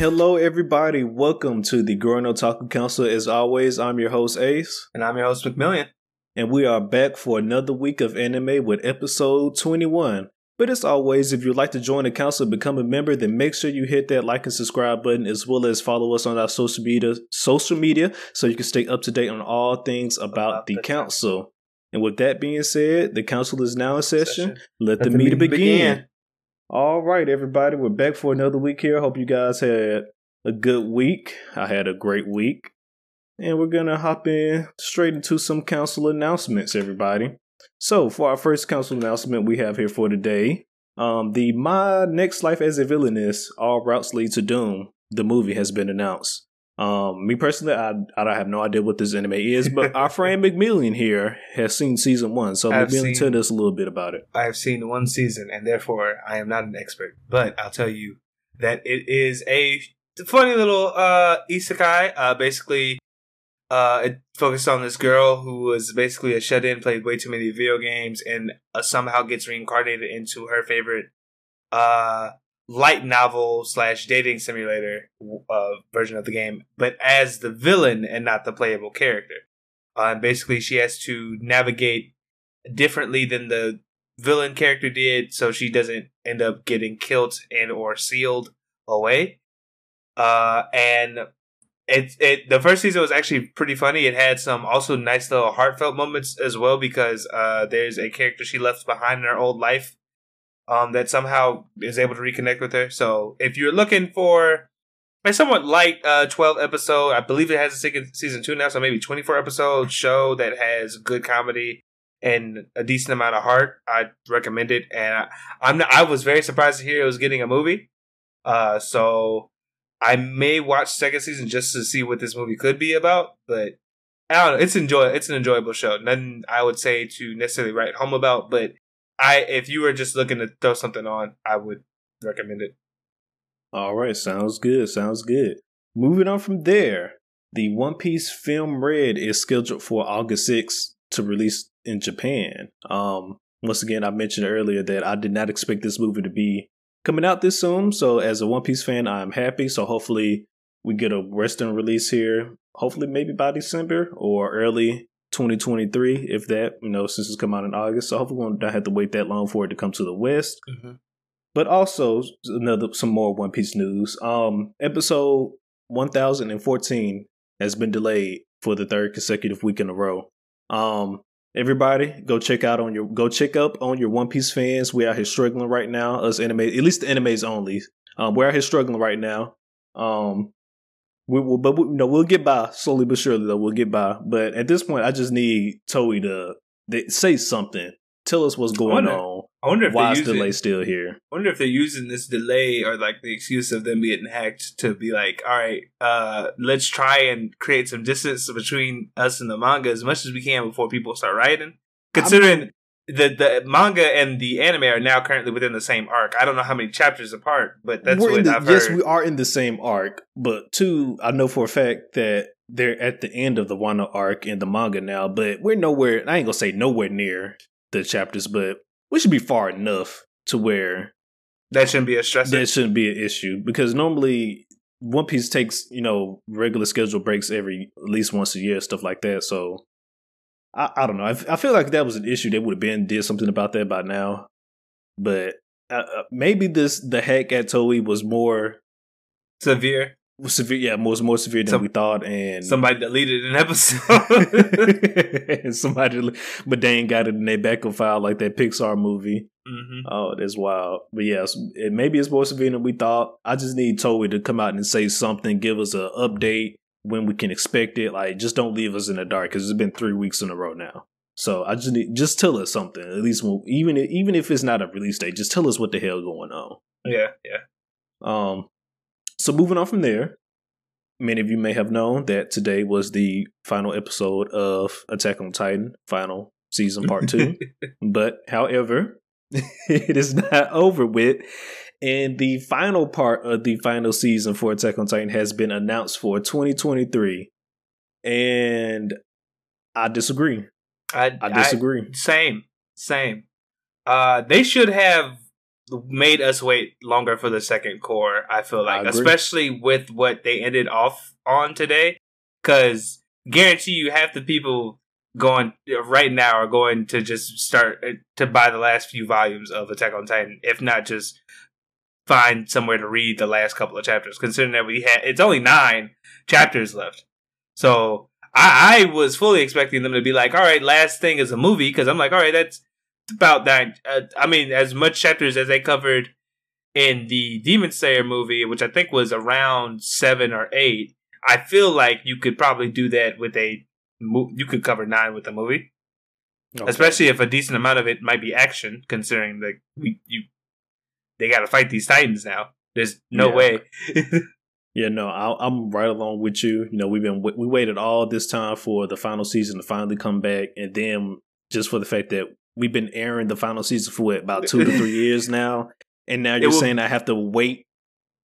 Hello, everybody. Welcome to the Growing Otaku Council. As always, I'm your host, Ace. And I'm your host, McMillian. And we are back for another week of anime with episode 21. But as always, if you'd like to join the council and become a member, then make sure you hit that like and subscribe button as well as follow us on our social media social media so you can stay up to date on all things about, about the, the council. council. And with that being said, the council is now in session. session. Let, Let, the, the meeting, meeting begin. begin. All right, everybody, we're back for another week here. Hope you guys had a good week. I had a great week. And we're going to hop in straight into some council announcements, everybody. So, for our first council announcement we have here for today, um, the My Next Life as a Villainess, All Routes Lead to Doom, the movie has been announced. Um, me personally, I I have no idea what this anime is, but our friend McMillian here has seen season one, so McMillian tell us a little bit about it. I have seen one season, and therefore I am not an expert, but I'll tell you that it is a funny little uh, isekai. Uh, basically, uh, it focused on this girl who was basically a shut-in, played way too many video games, and uh, somehow gets reincarnated into her favorite uh, light novel slash dating simulator uh, version of the game, but as the villain and not the playable character. Uh, and basically, she has to navigate differently than the villain character did, so she doesn't end up getting killed and or sealed away. Uh, and it it the first season was actually pretty funny. It had some also nice little heartfelt moments as well because uh, there's a character she left behind in her old life um, that somehow is able to reconnect with her. So if you're looking for a somewhat light uh, 12 episode, I believe it has a second season two now, so maybe 24 episode show that has good comedy and a decent amount of heart, I recommend it. And I, I'm not, I was very surprised to hear it was getting a movie. Uh, so I may watch second season just to see what this movie could be about, but I don't know. It's enjoy. It's an enjoyable show. Nothing I would say to necessarily write home about, but I if you were just looking to throw something on, I would recommend it. All right, sounds good. Sounds good. Moving on from there, the One Piece film Red is scheduled for August 6th to release in Japan. Um, once again, I mentioned earlier that I did not expect this movie to be coming out this soon. So, as a One Piece fan, I'm happy. So, hopefully, we get a Western release here. Hopefully, maybe by December or early 2023, if that, you know, since it's come out in August. So hopefully we don't have to wait that long for it to come to the West. Mm-hmm. But also another some more One Piece news. Um, episode 1014 has been delayed for the third consecutive week in a row. Um, everybody go check out on your go check up on your One Piece fans. We are here struggling right now. Us anime, at least the animes only. Um, we're out here struggling right now. Um, we will, but we, you know, we'll get by slowly but surely. Though we'll get by. But at this point, I just need Toei to they, say something. Tell us what's going I wonder, on. I wonder if why is delay still here. I wonder if they're using this delay or like the excuse of them getting hacked to be like, all right, uh, let's try and create some distance between us and the manga as much as we can before people start writing. Considering the the manga and the anime are now currently within the same arc. I don't know how many chapters apart, but that's We're what the, I've heard. Yes, we are in the same arc, but two, I know for a fact that they're at the end of the Wano arc in the manga now, but we're nowhere. I ain't gonna say nowhere near the chapters, but we should be far enough to where that shouldn't be a stress. That shouldn't be an issue because normally One Piece takes you know regular schedule breaks every at least once a year, stuff like that. So I, I don't know. I, I feel like that was an issue. They would have been did something about that by now. But uh, uh maybe this the hack at Toei was more severe. Severe, yeah, was more severe than Some, we thought, and somebody deleted an episode. somebody, but they ain't got it in their backup file like that Pixar movie. Mm-hmm. Oh, that's wild. But yes, it, maybe it's more severe than we thought. I just need Toei to come out and say something, give us an update, when we can expect it. Like, just don't leave us in the dark because it's been three weeks in a row now. So I just need just tell us something. At least when, even even if it's not a release date, just tell us what the hell going on. Yeah, yeah. Um. So moving on from there, many of you may have known that today was the final episode of Attack on Titan, final season part two. but however, it is not over with, and the final part of the final season for Attack on Titan has been announced for 2023. And I disagree. I, I disagree. I, same, same. Uh, they should have made us wait longer for the second core. I feel like, I especially with what they ended off on today, because guarantee you half the people going right now are going to just start uh, to buy the last few volumes of Attack on Titan, if not just find somewhere to read the last couple of chapters. Considering that we had it's only nine chapters left, so I, I was fully expecting them to be like, all right, last thing is a movie because I'm like, all right, that's about nine. Uh, I mean, as much chapters as they covered in the Demon Slayer movie, which I think was around seven or eight. I feel like you could probably do that with a. You could cover nine with a movie, Okay. especially if a decent amount of it might be action. Considering that we you they got to fight these titans now. There's no Yeah. way. Yeah, no, I, I'm right along with you. You know, we've been we waited all this time for the final season to finally come back, and then just for the fact that we've been airing the final season for what, about two to three years now, and now you're will- saying I have to wait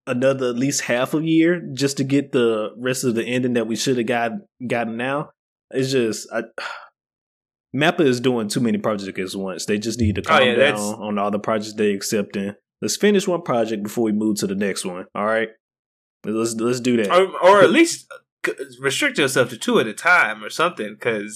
another at least half a year just to get the rest of the ending that we should have got gotten now. It's just I, Mappa is doing too many projects at once. They just need to Oh, calm yeah, down that's- on all the projects they accepting. Let's finish one project before we move to the next one. All right, let's let's do that. or, or at least uh, restrict yourself to two at a time or something. Because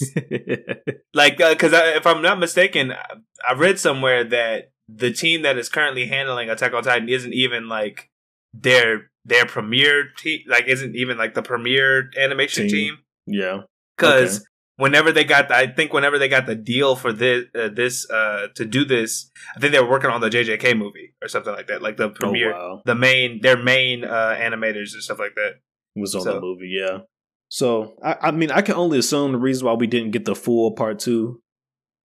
like uh, because I if I'm not mistaken, I- I read somewhere that the team that is currently handling Attack on Titan isn't even like their their premier team, like isn't even like the premier animation Team. team. yeah. Because whenever they got, the, I think whenever they got the deal for this uh, this uh to do this, I think they were working on the JJK movie or something like that, like the Oh wow, the main their main uh animators and stuff like that. was on So- the movie. Yeah. So I, I mean, I can only assume the reason why we didn't get the full part two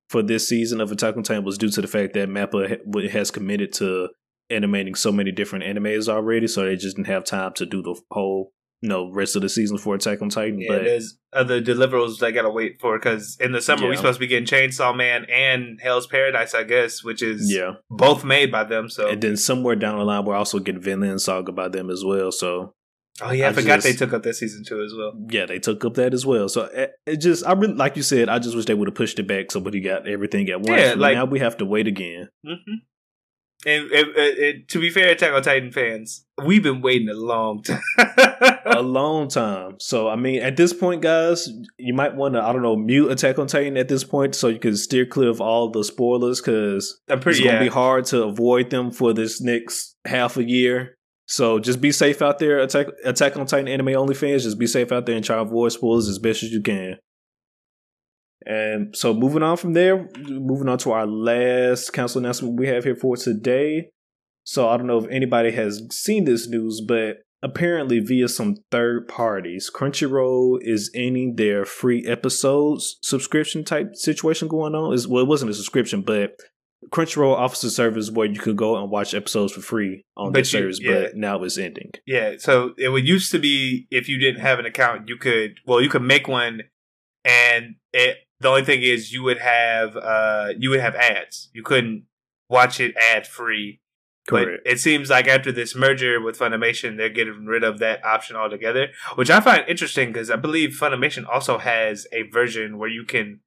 for this season of Attack on Titan was due to the fact that Mappa has committed to animating so many different animes already, so they just didn't have time to do the whole, you know, rest of the season for Attack on Titan. Yeah, but there's other deliverables I gotta wait for because in the summer we're supposed to be getting Chainsaw Man and Hell's Paradise, I guess, which is yeah, both made by them. So and then somewhere down the line we're also getting Vinland Saga by them as well. So oh yeah, I, I forgot just- they took up that season two as well. yeah, they took up that as well. So it, it just, I really, like you said, I just wish they would have pushed it back so we got everything at once. Yeah, like- now we have to wait again. hmm And it, it, to be fair, Attack on Titan fans, we've been waiting a long time. a long time. So I mean, at this point, guys, you might want to I don't know mute Attack on Titan at this point so you can steer clear of all the spoilers because it's gonna yeah. be hard to avoid them for this next half a year. So just be safe out there, Attack Attack on Titan anime only fans. Just be safe out there and try to avoid spoilers as best as you can. And so moving on from there, moving on to our last council announcement we have here for today. So I don't know if anybody has seen this news, but apparently via some third parties, Crunchyroll is ending their free episodes subscription type situation going on. Is well, it wasn't a subscription, but Crunchyroll offers a service where you could go and watch episodes for free on But the service, yeah. but now it's ending. Yeah, so it would used to be if you didn't have an account, you could well, you could make one, and it the only thing is you would have uh you would have ads. You couldn't watch it ad free. But it seems like after this merger with Funimation, they're getting rid of that option altogether, which I find interesting because I believe Funimation also has a version where you can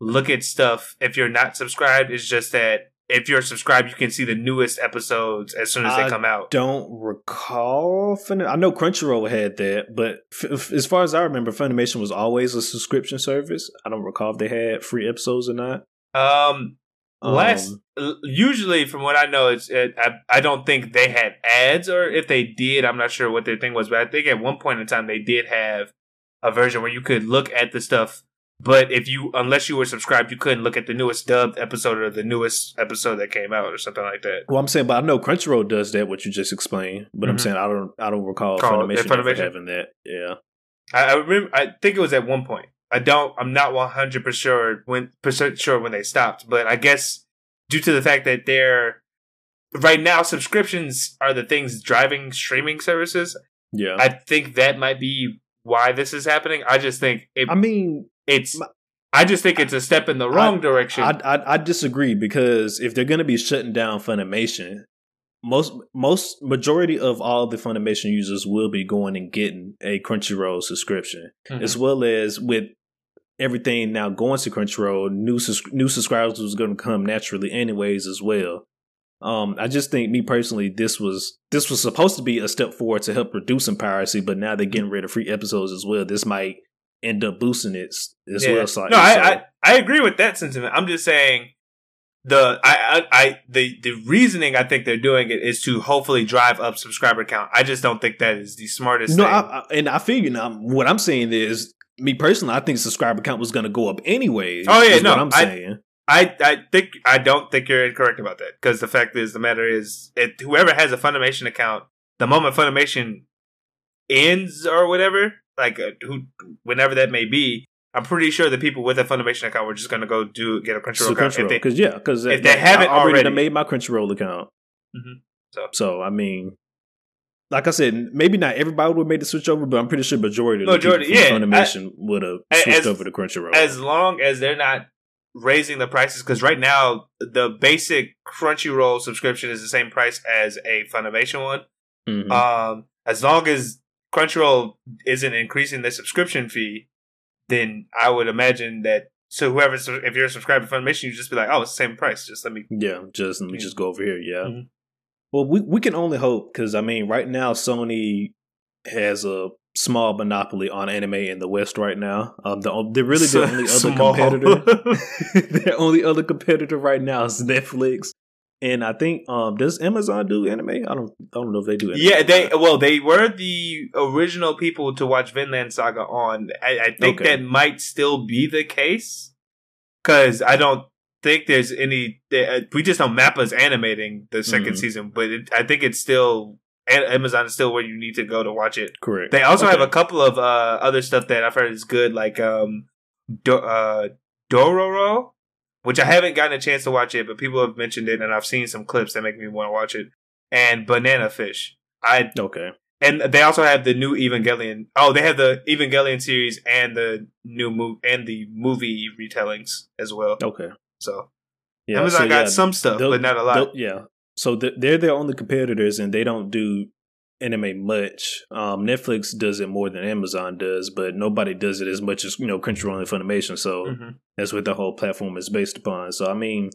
look at stuff if you're not subscribed. It's just that if you're subscribed, you can see the newest episodes as soon as I they come out. Don't recall. Fun- I know Crunchyroll had that, but f- as far as I remember, Funimation was always a subscription service. I don't recall if they had free episodes or not. Um, last Um, l- usually from what I know, it's it, I I don't think they had ads, or if they did, I'm not sure what their thing was. But I think at one point in time they did have a version where you could look at the stuff. But if you, unless you were subscribed, you couldn't look at the newest dubbed episode or the newest episode that came out or something like that. Well, I'm saying, but I know Crunchyroll does that. What you just explained, but I'm Mhm. saying I don't. I don't recall Call- Funimation, Funimation. having that. Yeah. I, I remember. I think it was at one point. I don't. I'm not 100 percent sure when percent sure when they stopped, but I guess due to the fact that they're right now subscriptions are the things driving streaming services. Yeah. I think that might be why this is happening. I just think it, I mean, it's. my- I just think it's a step in the wrong direction. I, I I disagree because if they're going to be shutting down Funimation, most most majority of all the Funimation users will be going and getting a Crunchyroll subscription, Mhm. as well as with everything now going to Crunchyroll, new sus- new subscribers was going to come naturally anyways as well. Um, I just think me personally, this was this was supposed to be a step forward to help reducing piracy, but now they're getting rid of free episodes as well. This might end up boosting it as Yeah. well. So, no, I, so- I I agree with that sentiment. I'm just saying the I, I I the the reasoning I think they're doing it is to hopefully drive up subscriber count. I just don't think that is the smartest. no, thing. I, I, and I feel you now. What I'm saying is, me personally, I think subscriber count was going to go up anyway. Oh, yeah, is no, what I'm I- saying. I I think I don't think you're incorrect about that because the fact is the matter is it whoever has a Funimation account the moment Funimation ends or whatever like uh, who whenever that may be I'm pretty sure the people with a Funimation account were just gonna go do get a Crunchyroll So account if Crunchyroll, they, because yeah, because if they haven't I already, already. made my Crunchyroll account. Mhm. So- so I mean, like I said, maybe not everybody would have made the switch over, but I'm pretty sure majority of the Majority, people yeah, Funimation would have as- switched over to Crunchyroll. as long as they're not raising the prices because right now the basic Crunchyroll subscription is the same price as a Funimation one. Mhm. Um, as long as Crunchyroll isn't increasing the subscription fee, then I would imagine that. So whoever, if you're a subscriber to Funimation, you just be like, oh, it's the same price. Just let me. yeah, just let me just go over here. Yeah. Mhm. Well, we we can only hope because I mean, right now Sony has a small monopoly on anime in the West right now. Um, the they're really the only other Small. competitor. their only other competitor right now is Netflix. And I think um does Amazon do anime? I don't I don't know if they do anime. yeah, they well, they were the original people to watch Vinland Saga on. I, I think Okay. that might still be the case because I don't think there's any. Uh, we just know Mappa's animating the 2nd Mhm. season, but it, I think it's still Amazon is still where you need to go to watch it. correct. They also have a couple of uh, other stuff that I've heard is good, like um, Do- uh, Dororo, which I haven't gotten a chance to watch it, but people have mentioned it, and I've seen some clips that make me want to watch it. And Banana Fish. I okay. and they also have the new Evangelion. Oh, they have the Evangelion series and the new move and the movie retellings as well. Okay. So Yeah. Amazon so, got yeah, some stuff, but not a lot. yeah. So th- they're their only competitors, and they don't do anime much. Um, Netflix does it more than Amazon does, but nobody does it as much as you know Crunchyroll and Funimation. So Mhm. that's what the whole platform is based upon. So I mean,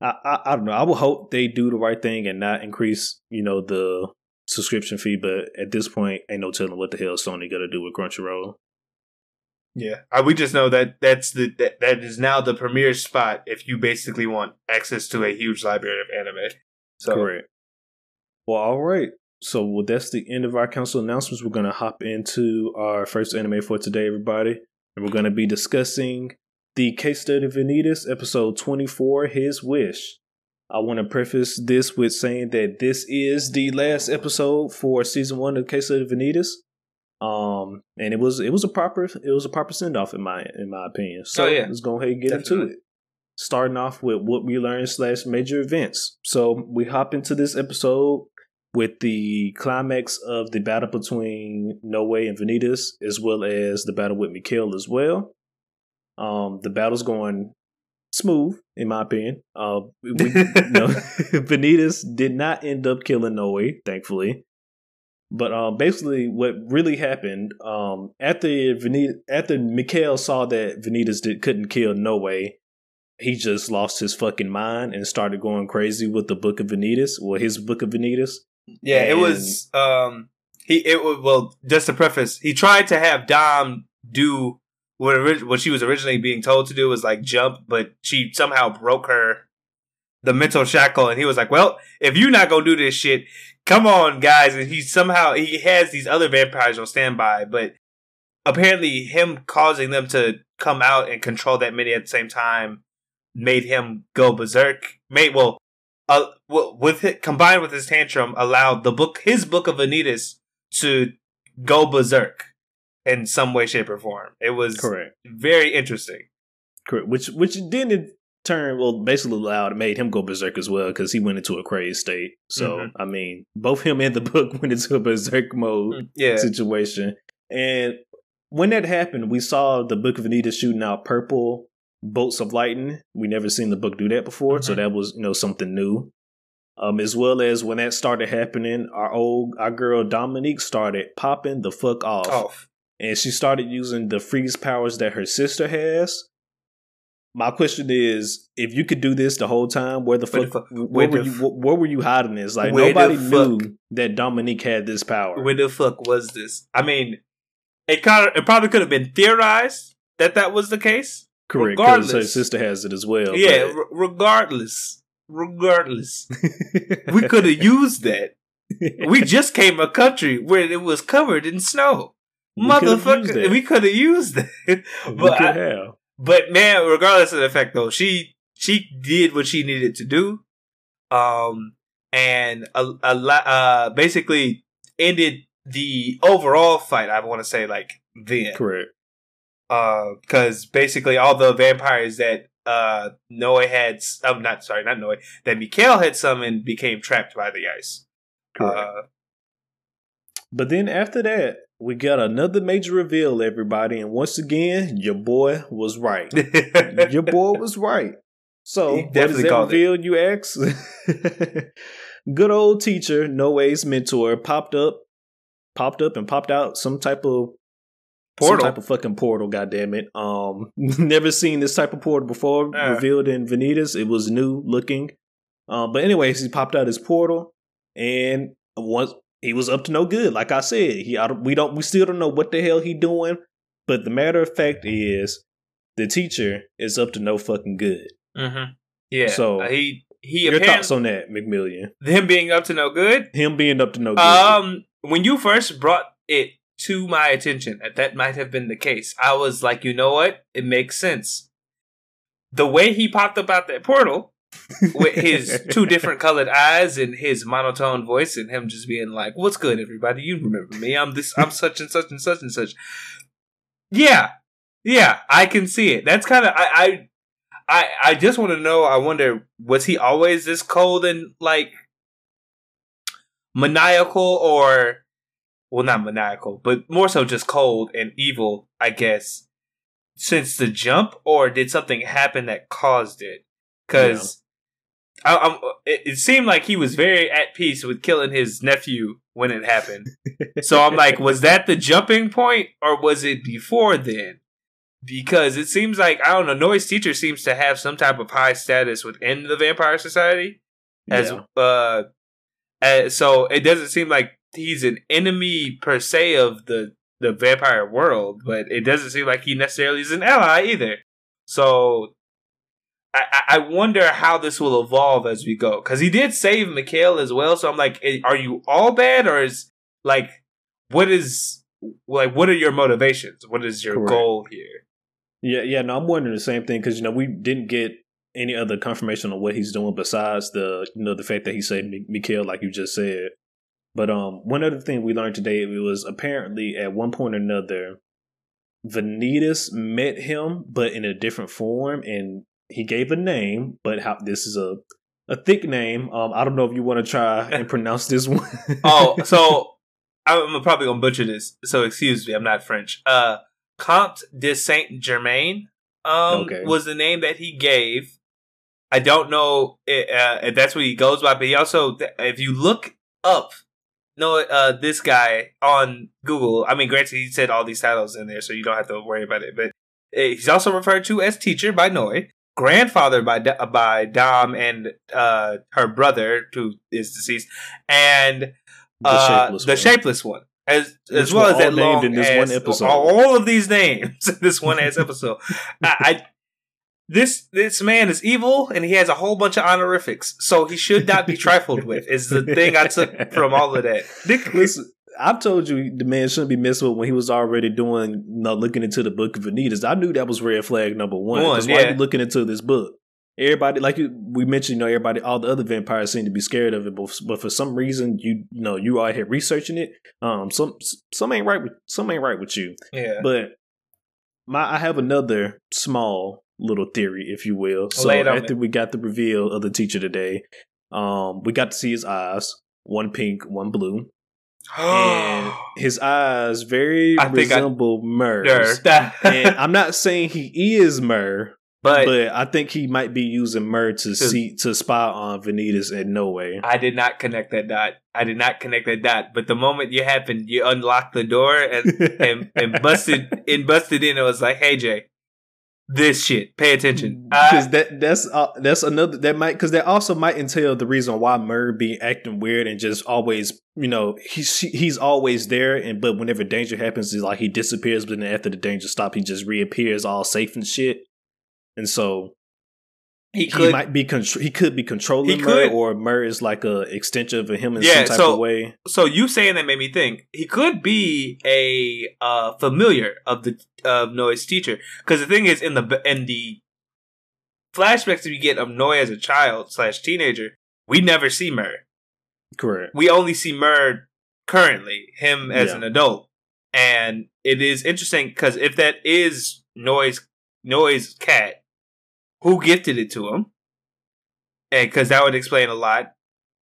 I, I I don't know. I will hope they do the right thing and not increase you know the subscription fee. But at this point, ain't no telling what the hell Sony gonna do with Crunchyroll. Yeah, uh, we just know that that's the that, that is now the premier spot if you basically want access to a huge library of anime. So Correct. Well, all right. So well, that's the end of our council announcements. We're going to hop into our first anime for today, everybody. And we're going to be discussing the case study of Vanitas, episode 24, His Wish. I want to preface this with saying that this is the last episode for season one of Case Study of Vanitas. Um, and it was it was a proper it was a proper send off in my in my opinion. So Oh, yeah. let's go ahead and get Definitely. into it starting off with what we learned slash major events. So we hop into this episode with the climax of the battle between Noe and Vanitas, as well as the battle with Mikhail as well. Um, the battle's going smooth, in my opinion. Uh, we, no, Vanitas did not end up killing Noe, thankfully. But um, basically, what really happened um, after Vanita, after Mikhail saw that Vanitas did, couldn't kill Noe, he just lost his fucking mind and started going crazy with the Book of Vanitas, or his Book of Vanitas. Yeah, it was um he it was well just to preface he tried to have Dom do what orig- what she was originally being told to do was like jump, but she somehow broke her the mental shackle, and he was like, "Well, if you're not gonna do this shit, come on, guys." And he somehow he has these other vampires on standby, but apparently him causing them to come out and control that many at the same time made him go berserk. Made well, uh, with it combined with his tantrum, allowed the book his book of Vanitas to go berserk in some way, shape, or form. It was Correct. very interesting. Correct. Which which then in turn, well, basically allowed made him go berserk as well because he went into a crazy state. So Mhm. I mean, both him and the book went into a berserk mode Yeah, situation. And when that happened, we saw the Book of Vanitas shooting out purple bolts of lightning. We never seen the book do that before, so Mhm. that was you know something new. Um, as well as when that started happening, our old our girl Dominique started popping the fuck off, off. and she started using the freeze powers that her sister has. my question is, if you could do this the whole time, where the Where fuck, the fuck- where, where were you, f- where were you hiding this? Like nobody knew that Dominique had this power. Where the fuck was this? I mean, it kind of it probably could have been theorized that that was the case. Correct, because her sister has it as well. yeah, r- regardless, regardless, we could have used that. We just came a country where it was covered in snow. We Motherfucker, we could have used that. But I- but man, regardless of the fact though, she she did what she needed to do, um, and a, a la- uh, basically ended the overall fight. I want to say like then, Correct. Because basically all the vampires that uh Noah had, I'm not sorry, not Noe, that Mikhail had summoned became trapped by the ice. Correct. Uh, But then after that, we got another major reveal, everybody, and once again, your boy was right. your boy was right. So, what is that called it. reveal, you ask? Good old teacher, Noe's mentor, popped up, popped up and popped out some type of Portal. some type of fucking portal. Goddamn it! Um, never seen this type of portal before. Uh. revealed in Vanitas, it was new looking. Um, but anyways, he popped out his portal, and once he was up to no good. Like I said, he I we don't we still don't know what the hell he doing. But the matter of fact is, the teacher is up to no fucking good. hmm Yeah. So, uh, he he Your thoughts on that, McMillian? him being up to no good. Him being up to no good. Um, when you first brought it to my attention that that might have been the case, I was like, you know what? It makes sense. The way he popped up out that portal with his two different colored eyes and his monotone voice and him just being like, "What's good, everybody? You remember me? I'm this. I'm such and such and such and such." Yeah, yeah, I can see it. That's kind of I, I, I, I just want to know. I wonder, was he always this cold and like maniacal, or well, not maniacal, but more so just cold and evil? I guess since the jump, or did something happen that caused it? Because I, I'm, it, it seemed like he was very at peace with killing his nephew when it happened. so I'm like, was that the jumping point, or was it before then? Because it seems like I don't know. Noe's teacher seems to have some type of high status within the Vampire Society, as Yeah. uh, as, so it doesn't seem like he's an enemy per se of the the vampire world, but it doesn't seem like he necessarily is an ally either. So I, I- wonder how this will evolve as we go because he did save Mikhail as well. So I'm like, eh, are you all bad or is like what is like what are your motivations? What is your Correct. goal here? Yeah, yeah. No, I'm wondering the same thing because you know we didn't get any other confirmation on what he's doing besides the you know the fact that he saved Mi- Mikhail, like you just said. But um, one other thing we learned today it was apparently at one point or another, Vanitas met him, but in a different form, and he gave a name. But how this is a a thick name. Um, I don't know if you want to try and pronounce this one. Oh, so I'm probably gonna butcher this. So excuse me, I'm not French. Uh, Comte de Saint Germain um Okay. was the name that he gave. I don't know i- uh, if that's what he goes by, but he also, if you look up, no, uh, this guy on Google. I mean, granted, he said all these titles in there, so you don't have to worry about it. But uh, he's also referred to as teacher by Noe, grandfather by by Dom and uh, her brother who is deceased, and the uh, shapeless the one. shapeless one, as Which as well as that named long in this ass- one episode. All, all of these names in this one ass episode. I, I this this man is evil and he has a whole bunch of honorifics, so he should not be trifled with. Is the thing I took from all of that. Listen, I've told you the man shouldn't be messed with when he was already doing, you know, looking into the book of Vanitas. I knew that was red flag number one. That's why yeah. you looking into this book. Everybody, like you, we mentioned, you know, everybody, all the other vampires seem to be scared of it, but, but for some reason, you, you know, you out here researching it. Um, some some ain't right with some ain't right with you. Yeah. But my, I have another small little theory, if you will. So Lay it on after me. we got the reveal of the teacher today, um, we got to see his eyes, one pink, one blue and his eyes very I I- resemble Murr's. Nerd. and I'm not saying he is Murr, but but I think he might be using Murr to see to spy on Vanitas in no way. I did not connect that dot. I did not connect that dot. But the moment you happened, you unlocked the door and and, and busted and busted in. It was like, hey Jay, this shit. Pay attention. because that that's uh, that's another that might because that also might entail the reason why Murr be acting weird and just always you know he's he's always there and but whenever danger happens he's like he disappears but then after the danger stop he just reappears all safe and shit and so he he, could might be contr- he could be controlling He could. or Murr is like a extension of him in Yeah, some type so- of way. so you saying that made me think he could be a uh, familiar of the of Noah's teacher because the thing is in the in the flashbacks that we get of Noah as a child slash teenager, we never see Murr. Correct. We only see Murr currently, him as Yeah. an adult, and it is interesting because if that is Noah's Noah's cat, who gifted it to him? And because that would explain a lot.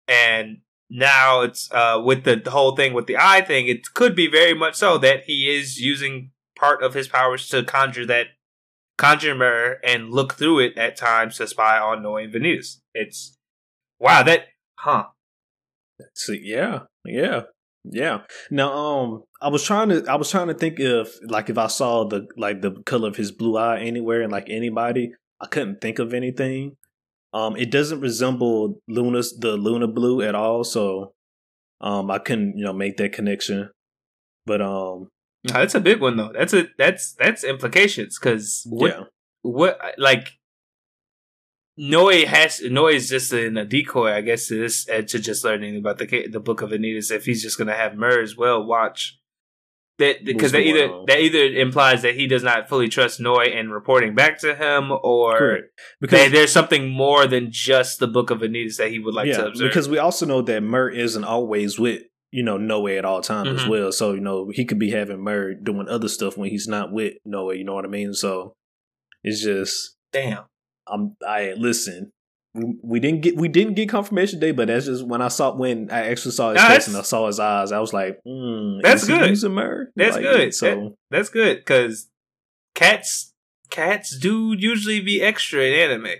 And now it's uh, with the, the whole thing with the eye thing, it could be very much so that he is using part of his powers to conjure that conjure mirror and look through it at times to spy on and Vanitas. It's wow, that huh. So yeah, yeah, yeah. Now, um, I was trying to, I was trying to think if, like, if I saw the like the color of his blue eye anywhere and like anybody, I couldn't think of anything. Um, it doesn't resemble Luna's the Luna blue at all, so um, I couldn't, you know, make that connection. But um, No, that's a big one though. That's a that's that's implications because what yeah, what like Noe has Noe is just in a decoy, I guess, to this uh, to just learning about the the book of Vanitas. If he's just gonna have Murr as well watch that because that either on. that either implies that he does not fully trust Noe and reporting back to him, or correct. Because there's something more than just the book of Vanitas that he would like to observe. because we also know that Murr isn't always with you know Noah at all times as Mhm. well. So you know he could be having Murr doing other stuff when he's not with Noah. You know what I mean? So it's just damn, I'm I listen. We, we didn't get we didn't get confirmation day, but that's just when I saw when I actually saw his face and I saw his eyes. I was like, mm, That's good. Using? That's Like, good. So that's good because cats cats do usually be extra in anime.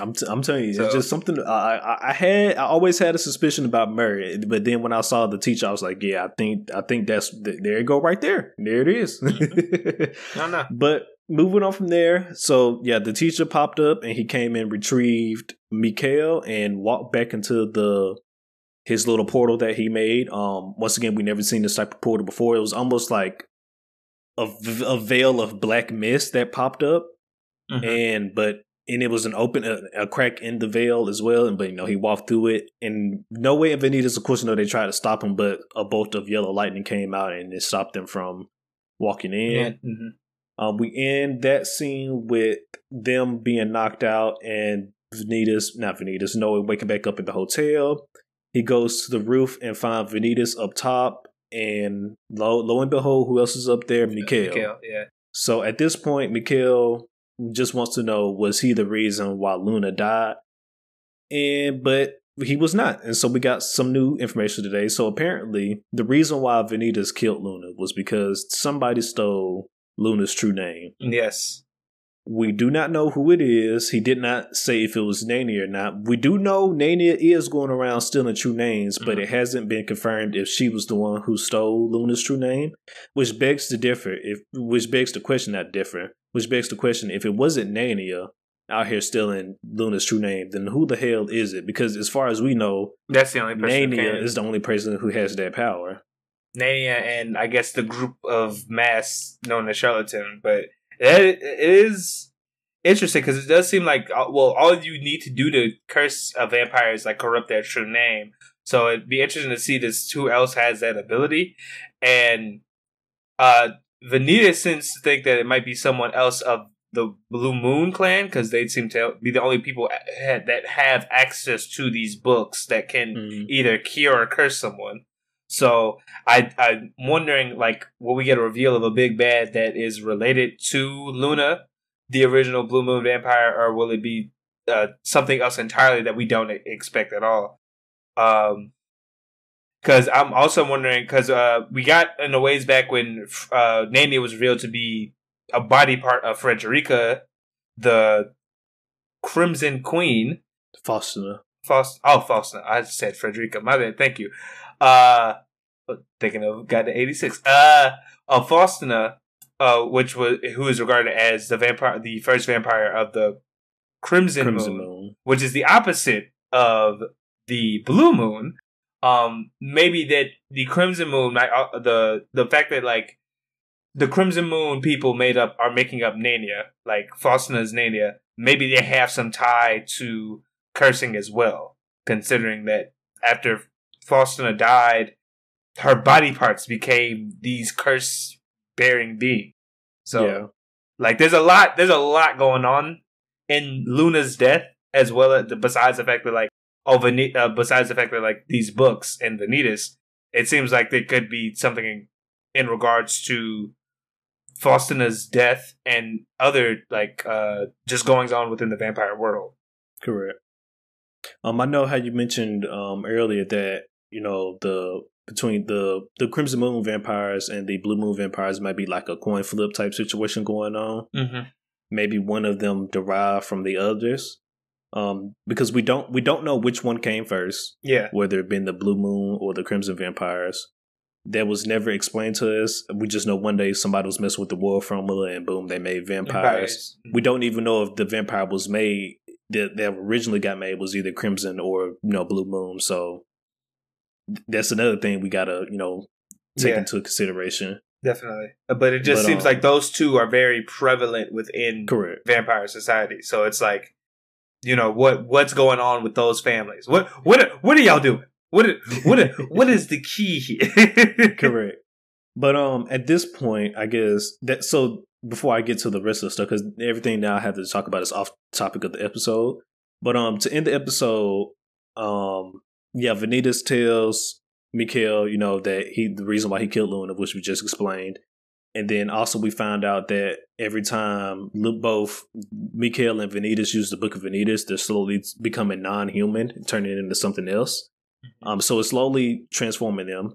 I'm t- I'm telling you, So- it's just something I, I I had. I always had a suspicion about Murray, but then when I saw the teacher, I was like, yeah, I think I think that's th- there you go right there. There it is. No, no. but moving on from there, so yeah, the teacher popped up and he came and retrieved Mikhail and walked back into the his little portal that he made. Um, once again, we never seen this type of portal before. It was almost like a, v- a veil of black mist that popped up Mhm. and but and it was an open a, a crack in the veil as well and but you know he walked through it and Noe Vanitas of course you know they tried to stop him but a bolt of yellow lightning came out and it stopped them from walking in Yeah. mhm. Um, we end that scene with them being knocked out and Vanitas, not Vanitas, Noah waking back up in the hotel. He goes to the roof and finds Vanitas up top, and lo, lo and behold, who else is up there? Mikhail. Mikhail, yeah. So at this point, Mikhail just wants to know was he the reason why Luna died? And but he was not. And so we got some new information today. So apparently, the reason why Vanitas killed Luna was because somebody stole Luna's true name. Yes. We do not know who it is. He did not say if it was Naenia or not. We do know Naenia is going around stealing true names, but mm-hmm. it hasn't been confirmed if she was the one who stole Luna's true name, which begs to differ. If which begs the question, not differ, which begs the question: if it wasn't Naenia out here stealing Luna's true name, then who the hell is it? Because as far as we know, That's the only person. Naenia is the only person who has that power. Naenia and I guess the group of mass known as Charlatan. But it, it is interesting because it does seem like uh, well, all you need to do to curse a vampire is like corrupt their true name. So it'd be interesting to see this who else has that ability. And uh Vanita seems to think that it might be someone else of the Blue Moon clan because they seem to be the only people that have access to these books that can Mm. either cure or curse someone. So I I'm wondering like will we get a reveal of a big bad that is related to Luna, the original Blue Moon vampire, or will it be uh, something else entirely that we don't expect at all? Um, because I'm also wondering because uh we got in the ways back when uh Naenia was revealed to be a body part of Frederica, the Crimson Queen. Faustina. Faust. Oh, Faustina. I said Frederica. My bad. Thank you. Uh, thinking of got eighty six. Uh, of Faustina. uh, which was who is regarded as the vampire, the first vampire of the Crimson, Crimson Moon, Moon. which is the opposite of the Blue Moon. Um, maybe that the Crimson Moon, might, uh, the the fact that like the Crimson Moon people made up are making up Naenia, like Faustina's Naenia. Maybe they have some tie to cursing as well, considering that after Faustina died, her body parts became these curse bearing beings. So yeah, like there's a lot there's a lot going on in Luna's death as well as the, besides the fact that like oh Vani- uh, besides the fact that like these books and Vanitas, it seems like there could be something in, in regards to Faustina's death and other like uh just goings on within the vampire world. correct. Um, I know how you mentioned um earlier that you know the between the the Crimson Moon vampires and the Blue Moon vampires might be like a coin flip type situation going on. Mm-hmm. maybe one of them derived from the others um because we don't we don't know which one came first Yeah. whether it been the blue moon or the crimson vampires that was never explained to us we just know one day somebody was messing with the war formula and boom they made vampires we don't even know if the vampire was made that that originally got made was either crimson or you know blue moon so that's another thing we gotta you know take Yeah. into consideration Definitely. But it just But, seems um, like those two are very prevalent within correct vampire society. So it's like, you know, what what's going on with those families? What what what are y'all doing? What what what is the key here? Correct. But um, at this point, I guess that so before I get to the rest of the stuff, because everything that I have to talk about is off topic of the episode. But um, to end the episode, um, yeah, Vanitas tells Mikhail, you know, that he the reason why he killed Luna, which we just explained, and then also we found out that every time both Mikhail and Vanitas use the Book of Vanitas, they're slowly becoming non-human, turning into something else. Um, so it's slowly transforming them,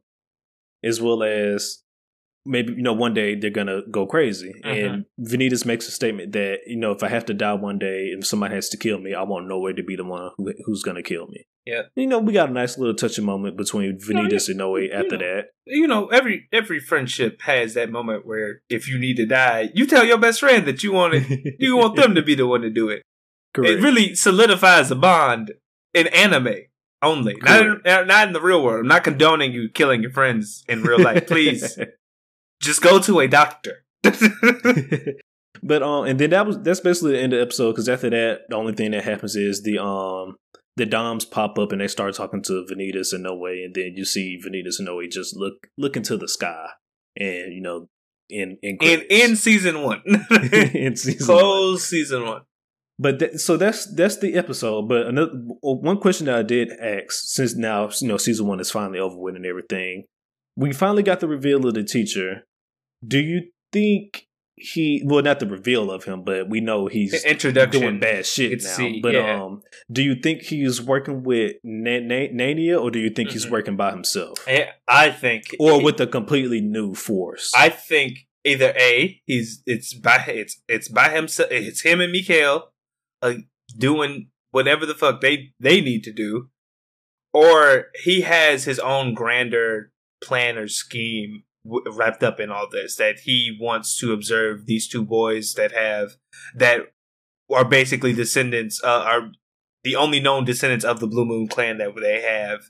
as well as maybe you know one day they're gonna go crazy. And Vanitas makes a statement that you know if I have to die one day, if somebody has to kill me, I want Noe to be the one who, who's gonna kill me. Yeah. you know we got a nice little touching moment between Vanitas and Noe after know. that. you know, every every friendship has that moment where if you need to die, you tell your best friend that you want it, you want them to be the one to do it. Correct. It really solidifies a bond in anime only, not in, not in the real world. I'm not condoning you killing your friends in real life. Please, just go to a doctor. but um, and then that was that's basically the end of the episode because after that, the only thing that happens is the um the Doms pop up and they start talking to Vanitas and Noe, and then you see Vanitas and Noe just look look into the sky, and you know, in in in in season one, in season one. close season one. But that, so that's that's the episode. But another one question that I did ask, since now you know season one is finally over with and everything, we finally got the reveal of the teacher. Do you think he? Well, not the reveal of him, but we know he's Introduction. doing bad shit It's now. see, but yeah. um, do you think he's working with Na- Na- Naenia, or do you think he's Mhm. working by himself, Eh, I think, or with a completely new force? I think either a he's it's by it's it's by himself. It's him and Mikhail uh, doing whatever the fuck they they need to do, or he has his own grander plan or scheme w- wrapped up in all this that he wants to observe these two boys that have that are basically descendants uh, are the only known descendants of the Blue Moon clan that they have.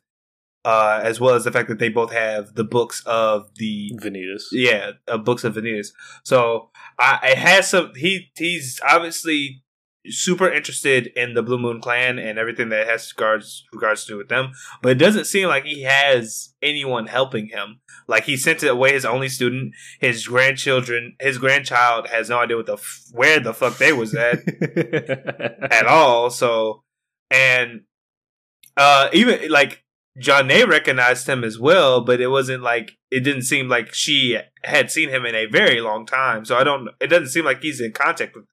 Uh, as well as the fact that they both have the books of the Vanitas. yeah, uh, books of Venus. So I it has some. He he's obviously super interested in the Blue Moon Clan and everything that has regards regards to do with them. But it doesn't seem like he has anyone helping him. Like he sent away his only student. His grandchildren, his grandchild has no idea what the f- where the fuck they was at at all. So, and uh, even like Janae recognized him as well, but it wasn't like it didn't seem like she had seen him in a very long time. So I don't. It doesn't seem like he's in contact with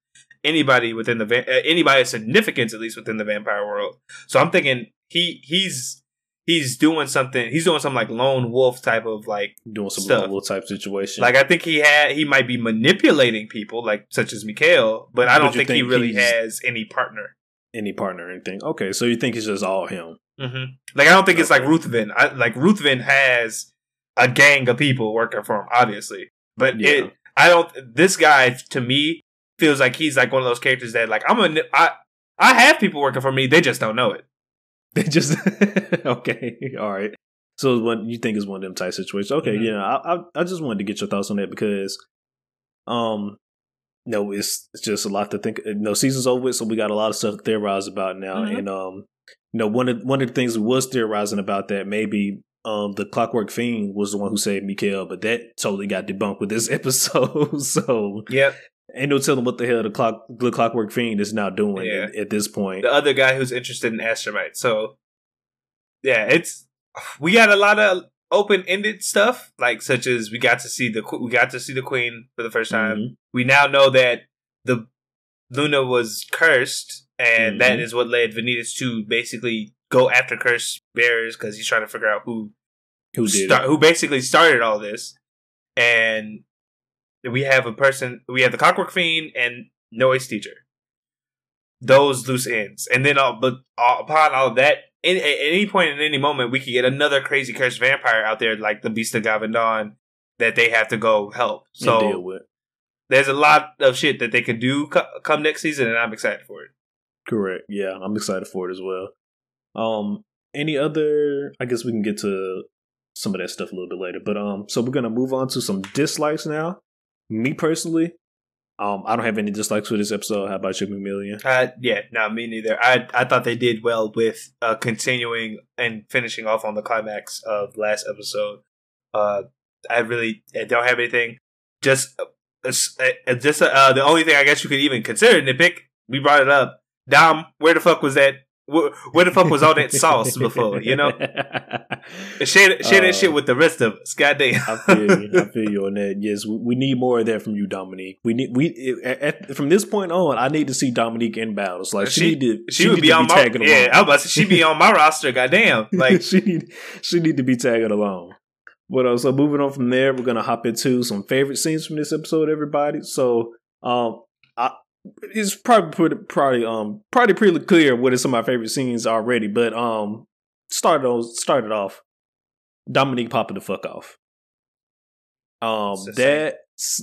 anybody within the va- uh, anybody of significance, at least within the vampire world. So I'm thinking he he's he's doing something. He's doing some like lone wolf type of like Doing some Stuff. level type situation. like I think he had he might be manipulating people like such as Mikhail, but I don't you think, he really has any partner. any partner or anything. Okay, so you think it's just all him? hmm Like I don't think it's like Ruthven. I, like Ruthven has a gang of people working for him, obviously, but Yeah. it I don't. This guy to me feels like he's like one of those characters that like I'm a I I have people working for me. They just don't know it. They just okay, all right. So what you think is one of them type situations? Okay, Mhm. yeah. I, I I just wanted to get your thoughts on that because, um, no, it's it's just a lot to think. No, season's over with, so we got a lot of stuff to theorize about now. Mhm. And um, you know, one of one of the things we was theorizing about that maybe um the Clockwork Fiend was the one who saved Mikhail, but that totally got debunked with this episode. so Yep. Ain't no telling what the hell the clock the Clockwork Fiend is now doing Yeah. at, at this point. The other guy who's interested in Astermite. So yeah, it's we got a lot of open ended stuff like such as we got to see the we got to see the queen for the first time. Mhm. we now know that the Luna was cursed, and that Mhm. is what led Vanitas to basically go after curse bearers because he's trying to figure out who Who did? start, it? who basically started all this. And we have a person, we have the Clockwork Fiend and Noe's Teacher. Those loose ends, and then all, but uh, upon all of that, in, at any point in any moment, we could get another crazy cursed vampire out there, like the Beast of Gavin that they have to go help. So with. there's a lot of shit that they could do co- come next season, and I'm excited for it. Correct. Yeah, I'm excited for it as well. Um, any other? I guess we can get to some of that stuff a little bit later. But um, so we're gonna move on to some dislikes now. Me personally, um, I don't have any dislikes for this episode. How about you, Mamilian? Uh, yeah, no, me neither. I I thought they did well with uh, continuing and finishing off on the climax of last episode. Uh, I really I don't have anything. Just, uh, uh, just uh, the only thing I guess you could even consider nitpick. We brought it up. Dom, where the fuck was that? Where, the fuck was all that sauce before? You know, share share that Uh, shit with the rest of us. Goddamn. I feel you. I feel you on that. Yes, we, need more of that from you, Dominique. We need we at, at, from this point on. I need to see Dominique in battles. Like she, She- need to. She, would be on my tagging yeah. I was about to say she be on my roster. Goddamn, like she need she need to be tagging along. But uh, so moving on from there, we're gonna hop into some favorite scenes from this episode, everybody. So um, it's probably pretty, probably um probably pretty clear what is some of my favorite scenes already. But um, started on started off Dominique popping the fuck off. Um, that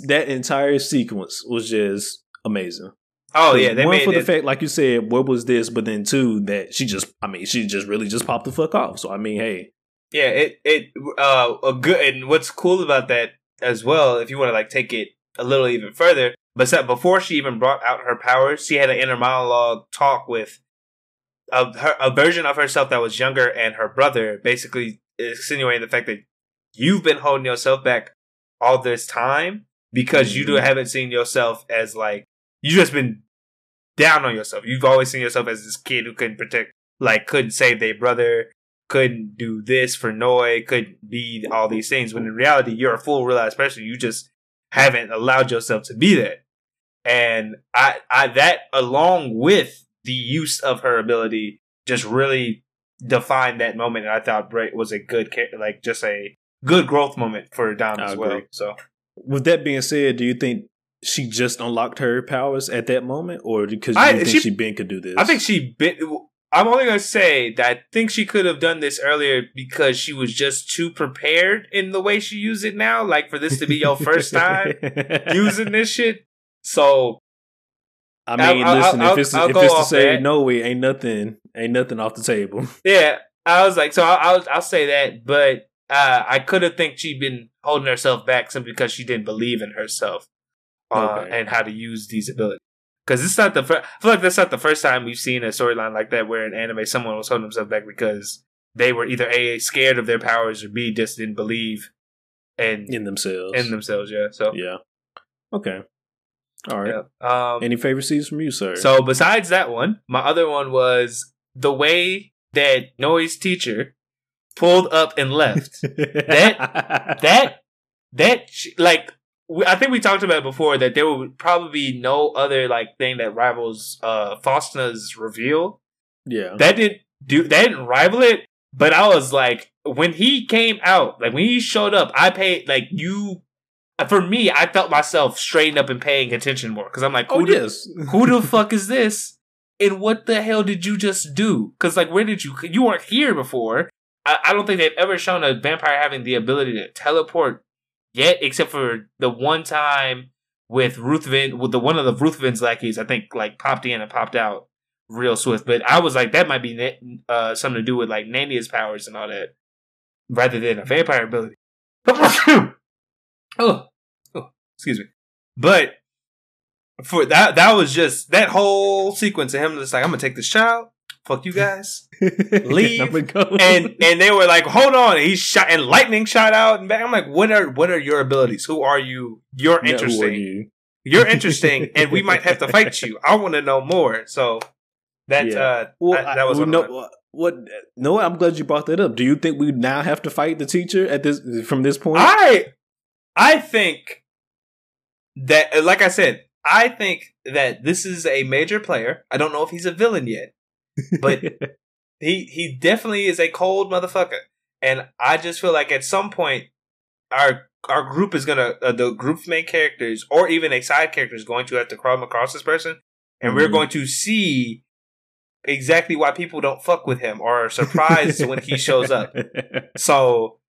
that entire sequence was just amazing. oh yeah, they one made for the fact, like you said, what was this? But then two, that she just, I mean, she just really just popped the fuck off. So I mean, hey, Yeah, it it uh a good and what's cool about that as well, if you want to like take it a little even further, but so- before she even brought out her powers, she had an inner monologue talk with a her a version of herself that was younger and her brother, basically insinuating the fact that you've been holding yourself back all this time because you do, haven't seen yourself as like you've just been down on yourself. You've always seen yourself as this kid who couldn't protect, like couldn't save their brother, couldn't do this for Noe, couldn't be all these things. When in reality, you're a full realized person. You just haven't allowed yourself to be that. And I, I that along with the use of her ability just really defined that moment. And I thought Bray was a good, like just a good growth moment for Dom I as well. So with that being said, do you think she just unlocked her powers at that moment, or because you I- think she- she, been could do this? I think she bit. I'm only gonna say that I think she could have done this earlier because she was just too prepared in the way she used it now. Like for this to be your first time using this shit. So I mean, I'll- listen, I'll- if it's I'll if it's to say that. no way, ain't nothing, ain't nothing off the table. yeah, I was like, so I'll I'll, I'll say that, but uh, I could have think she'd been holding herself back simply because she didn't believe in herself uh, Okay. and how to use these abilities. Because it's not the first. I feel like that's not the first time we've seen a storyline like that where in anime someone was holding themselves back because they were either a scared of their powers or b just didn't believe and in themselves. in themselves. Yeah. So yeah. Okay. All right. yeah. Um, Any favorite scenes from you, sir? So besides that one, my other one was the way that Noe's teacher pulled up and left. that that that like I think we talked about it before that there would probably be no other like thing that rivals uh Faustina's reveal. yeah. That didn't do that didn't rival it, but I was like when he came out, like when he showed up, I paid like you for me, I felt myself straighten up and paying attention more because I'm like, oh who the- yes. who the fuck is this? And what the hell did you just do? Because like, where did you? You weren't here before. I, I don't think they've ever shown a vampire having the ability to teleport yet, except for the one time with Ruthven with the one of the Ruthven's lackeys. I think like popped in and popped out real swift. But I was like, that might be uh, something to do with like Naenia's powers and all that, rather than a vampire ability. oh, oh, excuse me. But for that, that was just that whole sequence of him just like, I'm gonna take this child. Fuck you guys. Leave. And and they were like, hold on. He shot and lightning shot out and back. I'm like, what are what are your abilities? Who are you? You're interesting. Yeah, you? You're interesting, and we might have to fight you. I want to know more. So that yeah. uh, well, I, that was well, no, what no i'm glad you brought that up do you think we now have to fight the teacher at this from this point i i think that like i said i think that this is a major player i don't know if he's a villain yet but he he definitely is a cold motherfucker and i just feel like at some point our our group is gonna uh, the group's main characters or even a side character is going to have to come across this person and mm-hmm. we're going to see exactly why people don't fuck with him or are surprised when he shows up. So,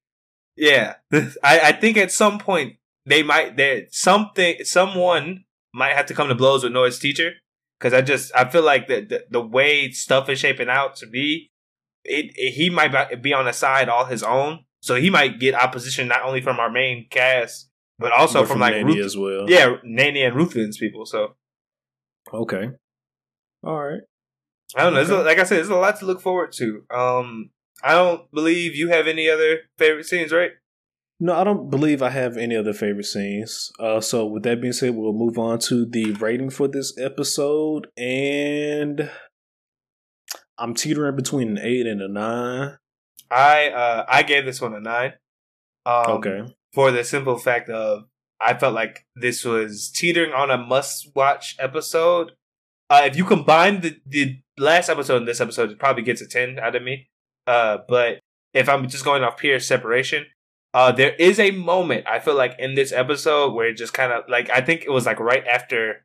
yeah, I, I think at some point they might there something someone might have to come to blows with Noe's teacher because I just I feel like the, the, the way stuff is shaping out to be, it, it he might be on a side all his own, so he might get opposition not only from our main cast but also but from, from like Nanny Ruth, as well. Yeah, Naenia and Ruthven's people. So okay, all right. I don't know. Okay. A, like I said, there's a lot to look forward to. Um, I don't believe you have any other favorite scenes, right? No, I don't believe I have any other favorite scenes. Uh, so with that being said, we'll move on to the rating for this episode, and I'm teetering between an eight and a nine. I uh, I gave this one a nine. Um, okay. For the simple fact of I felt like this was teetering on a must watch episode. Uh, if you combine the, the last episode and this episode, it probably gets a 10 out of me. Uh, but if I'm just going off pure separation, uh, there is a moment I feel like in this episode where it just kind of like I think it was like right after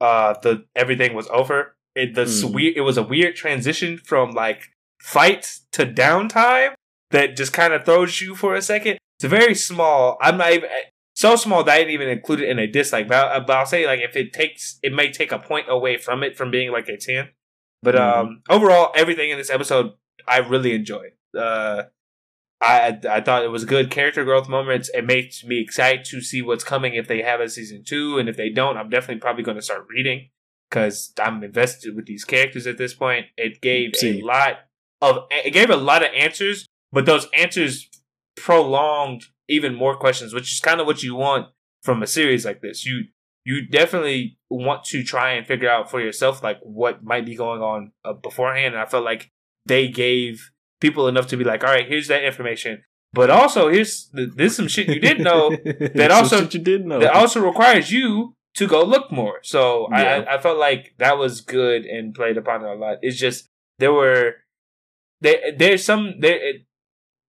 uh the everything was over. It the mm. weird it was a weird transition from like fight to downtime that just kind of throws you for a second. It's very small. I'm not even so small that I didn't even include it in a dislike. But, I, but I'll say like if it takes, it may take a point away from it from being like a ten. But mm-hmm. um, overall, everything in this episode I really enjoyed. Uh, I I thought it was a good character growth moments. It makes me excited to see what's coming if they have a season two, and if they don't, I'm definitely probably going to start reading because I'm invested with these characters at this point. It gave see. a lot of it gave a lot of answers, but those answers prolonged even more questions, which is kind of what you want from a series like this. You you definitely want to try and figure out for yourself like what might be going on uh, beforehand. And I felt like they gave people enough to be like, all right, here's that information. But also, here's there's some shit you didn't know that also you did know that also requires you to go look more. So yeah. I, I felt like that was good and played upon it a lot. It's just there were there there's some there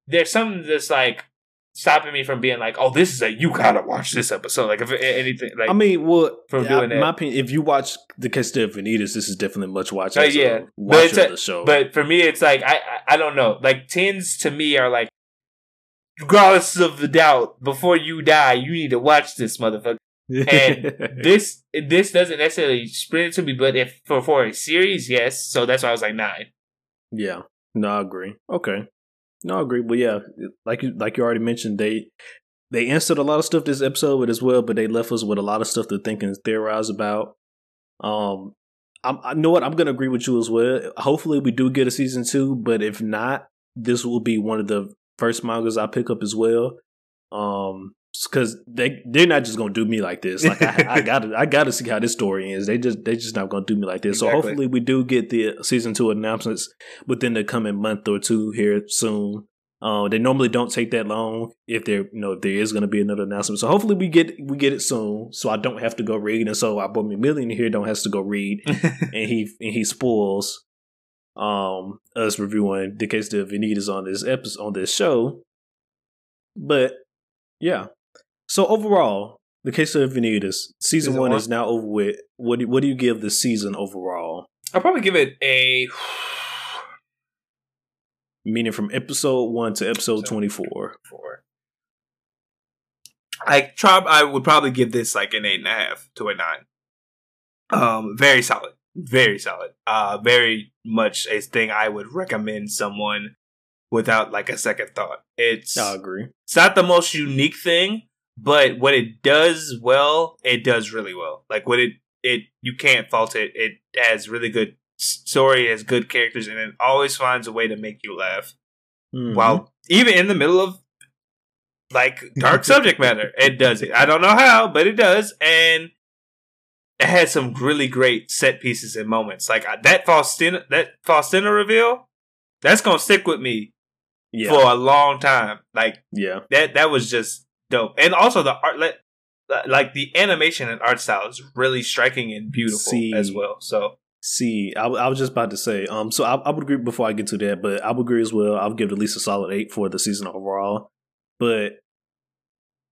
there's some that's like stopping me from being like, "Oh, this is a you gotta watch this episode." Like if anything, like I mean, well, from doing I, that. My opinion, if you watch the Case of Vanitas, this is definitely much watch. Uh, yeah, watch but the show. But for me, it's like I, I I don't know. Like tens to me are like, regardless of the doubt, before you die, you need to watch this motherfucker. and this this doesn't necessarily spring to me, but if for for a series, yes. So that's why I was like nine. Yeah, no, I agree. Okay, no, I agree. But yeah, like you like you already mentioned, they they answered a lot of stuff this episode as well, but they left us with a lot of stuff to think and theorize about. Um, I'm, I know what I'm to agree with you as well. Hopefully, we do get a season two, but if not, this will be one of the first mangas I pick up as well. Um, because they they're not just gonna do me like this. Like I, I, gotta I gotta see how this story ends. They just they just not gonna do me like this. Exactly. So hopefully we do get the season two announcements within the coming month or two here soon. Uh, they normally don't take that long if there you know if there is gonna be another announcement. So hopefully we get we get it soon, so I don't have to go read, and so our boy Million here don't has to go read, and he and he spoils um us reviewing the case of Vanitas on this episode on this show. But yeah, so overall, the case of Vanitas, season, season one, one, is now over with. What do, what do you give the season overall? I'll probably give it a meaning from episode one to episode twenty four. I try. I would probably give this like an eight and a half to a nine. Um, very solid, very solid. Uh, very much a thing I would recommend someone without like a second thought. It's I agree. it's not the most unique thing, but what it does well, it does really well. Like what it it you can't fault it. It has really good story, has good characters, and it always finds a way to make you laugh. Mhm. While even in the middle of like dark subject matter, it does it. I don't know how, but it does, and it has some really great set pieces and moments. Like that Faustina, that Faustina reveal, that's gonna stick with me yeah, for a long time. Like yeah, that that was just dope and also the art like like the animation and art style is really striking and beautiful See. as well so See, I, w- I was just about to say, um, so I, I would agree before I get to that, but I would agree as well. I would give it at least a solid eight for the season overall. But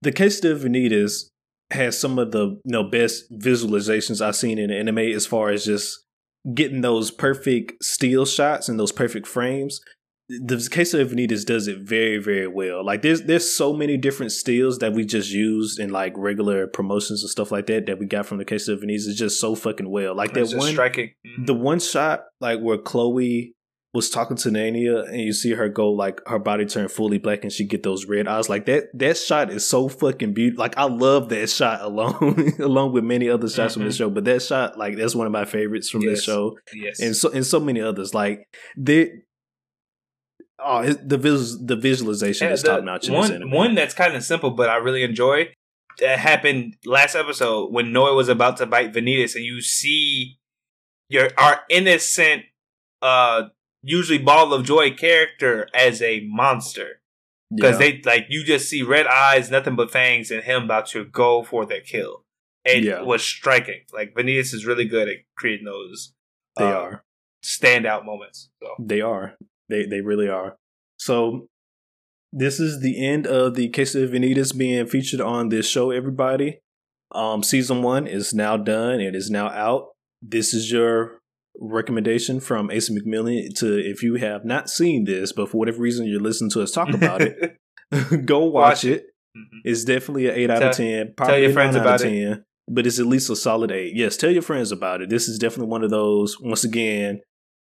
the case of Vanitas has some of the you know best visualizations I've seen in anime as far as just getting those perfect still shots and those perfect frames. The case of Vanitas does it very, very well. Like there's there's so many different steals that we just used in like regular promotions and stuff like that that we got from the case of Vanitas is just so fucking well. Like that one striking Mhm. the one shot like where Chloe was talking to Naenia and you see her go like her body turn fully black and she get those red eyes like that that shot is so fucking beautiful like I love that shot alone along with many other shots from the Mhm. show but that shot like that's one of my favorites from this show yes and so and so many others like they oh it, the vis- the visualization Yeah, is top notch one one that's kind of simple but i really enjoy that happened last episode when Noe was about to bite vanitas and you see your our innocent uh usually ball of joy character as a monster because yeah. they like you just see red eyes, nothing but fangs, and him about to go for the kill. And it Yeah. was striking. Like Vanitas is really good at creating those. they uh, are standout moments. So They are. They they really are. So this is the end of the case of Vanitas being featured on this show, everybody. Um season one is now done. It is now out. This is your recommendation from Asa McMillan to if you have not seen this, but for whatever reason you're listening to us talk about it, go watch, Watch it. Mhm. It's definitely an eight out of ten. tell Probably your a friends nine out of about it. 10, But it's at least a solid eight. Yes, tell your friends about it. This is definitely one of those. Once again,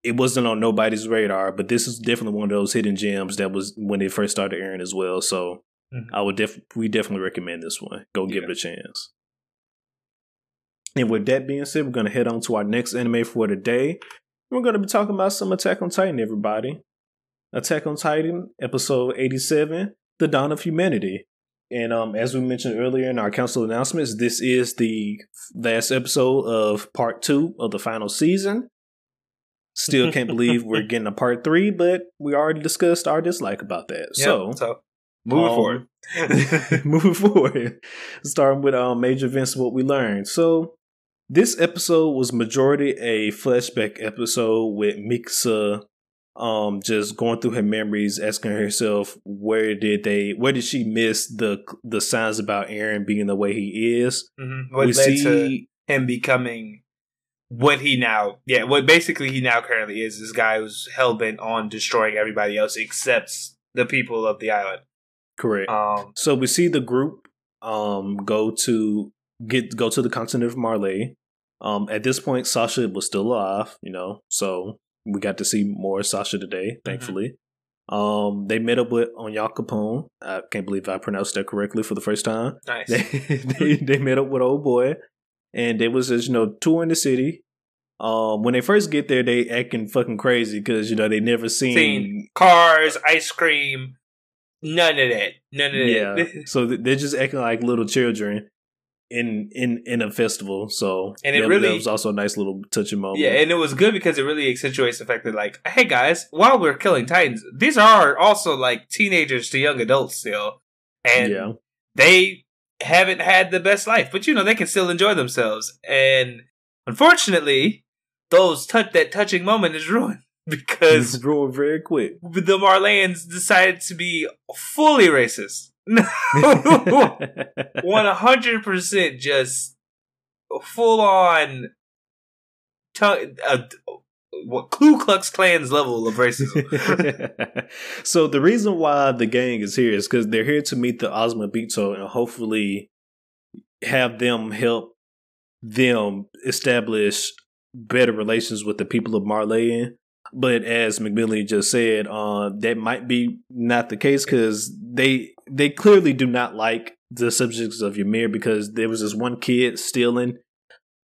it wasn't on nobody's radar, but this is definitely one of those hidden gems that was when it first started airing as well. So Mhm. I would def we definitely recommend this one. Go give Yeah. it a chance. And with that being said, we're gonna head on to our next anime for today. We're gonna be talking about some Attack on Titan, everybody. Attack on Titan, episode 87, The Dawn of Humanity. And um, as we mentioned earlier in our council announcements, this is the last episode of part two of the final season. Still can't believe we're getting a part three, but we already discussed our dislike about that. Yeah, So, so moving um, forward. moving forward, starting with um, major events, what we learned. So, this episode was majority a flashback episode with Mikasa um just going through her memories asking herself where did they where did she miss the the signs about Eren being the way he is Mhm. What we led to see him becoming what he now yeah what basically he now currently is this guy who's hell bent on destroying everybody else except the people of the island correct um So we see the group um go to get go to the continent of Marley. Um at this point Sasha was still alive, you know, so we got to see more Sasha today, thankfully. Um they met up with Onyankopon. I can't believe I pronounced that correctly for the first time. nice They they, they met up with old boy and they was just, you know, touring the city. Um when they first get there they acting fucking crazy because you know they never seen, Seen cars ice cream none of that none of yeah. That so they're just acting like little children in in in a festival. So And it that, really- that was also a nice little touching moment. Yeah, and it was good because it really accentuates the fact that, like, hey guys, while we're killing titans, these are also like teenagers to young adults still, and yeah. they haven't had the best life, but you know they can still enjoy themselves. And unfortunately, those touch that touching moment is ruined because it's ruined very quick the Marleyans decided to be fully racist. One hundred percent, just full on. Tongue, uh, what Ku Klux Klan's level of racism. so the reason why the gang is here is because they're here to meet the Azumabito and hopefully have them help them establish better relations with the people of Marley. But as McMillan just said, uh, that might be not the case because they they clearly do not like the subjects of Ymir because there was this one kid stealing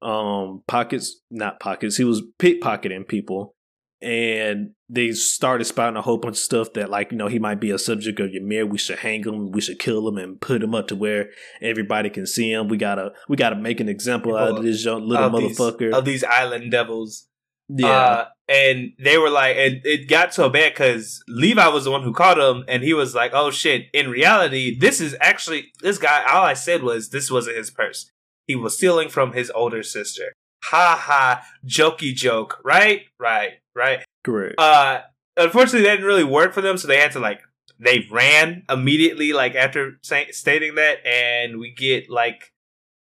um pockets, not pockets. He was pickpocketing people, and they started spouting a whole bunch of stuff that like you know he might be a subject of your Ymir. We should hang him. We should kill him and put him up to where everybody can see him. We gotta we gotta make an example out of this young little of motherfucker these, of these island devils. yeah, Uh, and they were like, and it got so bad because Levi was the one who caught him, and he was like, "Oh shit!" In reality, this is actually this guy. All I said was this wasn't his purse. He was stealing from his older sister. Ha ha, jokey joke. Right, right, right. correct. Uh, unfortunately, that didn't really work for them, so they had to like they ran immediately, like after say, stating that, and we get like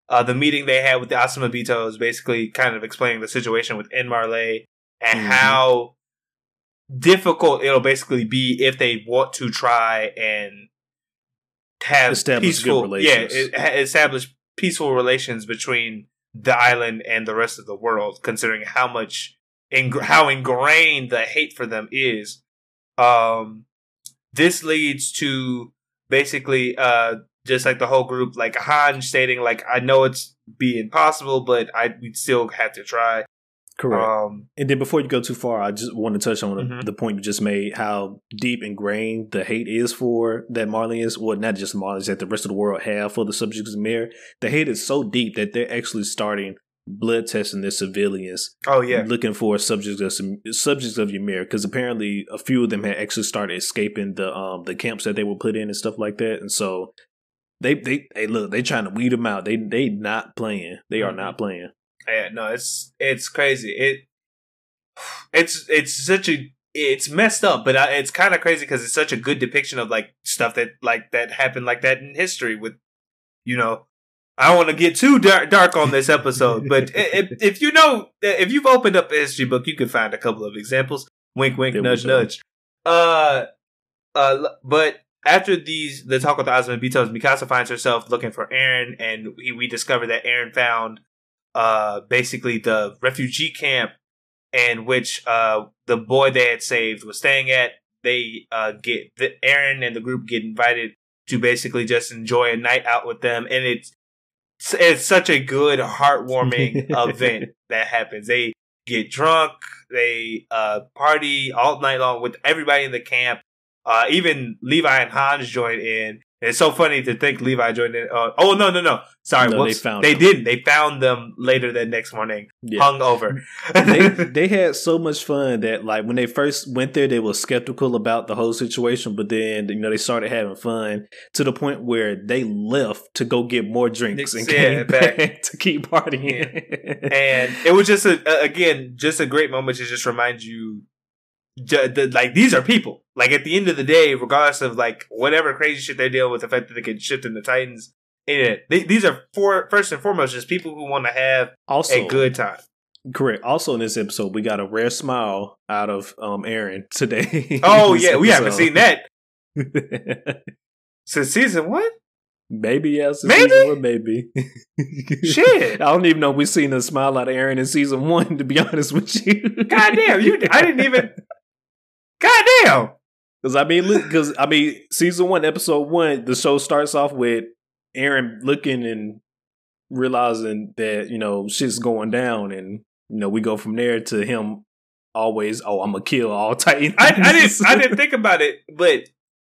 uh, the meeting they had with the Azumabitos, basically kind of explaining the situation with Marley and Mhm. how difficult it'll basically be if they want to try and have Establish good relations. yeah, establish peaceful relations between the island and the rest of the world, considering how much ing- how ingrained the hate for them is. Um, this leads to basically uh just like the whole group, like Han stating, like I know it's be impossible, but I we still have to try. Correct. Um, And then before you go too far, I just want to touch on Mhm. the point you just made, how deep ingrained the hate is for that Marley is, well, not just Marley, that the rest of the world have for the subjects of Mir. The hate is so deep that they're actually starting blood testing their civilians, oh yeah, looking for subjects of subjects of Ymir, because apparently a few of them had actually started escaping the um the camps that they were put in and stuff like that, and so they they they look they're trying to weed them out. They they not playing. They are Mhm. not playing. Yeah, no, it's it's crazy. It it's it's such a it's messed up, but I, it's kind of crazy because it's such a good depiction of like stuff that like that happened like that in history. With you know, I don't want to get too dark, dark on this episode, but if if you know if you've opened up a history book, you can find a couple of examples. Wink, wink, There nudge, nudge. Uh, uh, but after these, the talk with the Azumabitos, Mikasa finds herself looking for Eren, and we, we discover that Eren found uh basically the refugee camp in which uh the boy they had saved was staying at. They uh get the Eren and the group get invited to basically just enjoy a night out with them, and it's it's such a good, heartwarming event that happens. They get drunk, they uh party all night long with everybody in the camp. Uh, even Levi and Hans join in. It's so funny to think Levi joined in. Uh, oh no, no, no! Sorry, No, they found they them. didn't. They found them later that next morning, Yeah. hung over. they they had so much fun that like when they first went there they were skeptical about the whole situation but then you know they started having fun to the point where they left to go get more drinks and Yeah, came back. back, to keep partying and it was just a- again just a great moment to just remind you ju- that, like these are people like at the end of the day regardless of like whatever crazy shit they're dealing with the fact that they can shift in the titans yeah, they, these are for first and foremost just people who want to have also a good time correct also in this episode we got a rare smile out of um Eren today oh yeah we haven't seen that since season one Maybe yes, in Maybe? season one, maybe. Shit. I don't even know we've seen a smile out of Eren in season one. To be honest with you, god damn you i didn't even god damn Because I mean, because I mean, season one, episode one, the show starts off with Eren looking and realizing that you know shit's going down, and you know we go from there to him always, oh, I'm gonna kill all Titans. I, I didn't I didn't think about it, but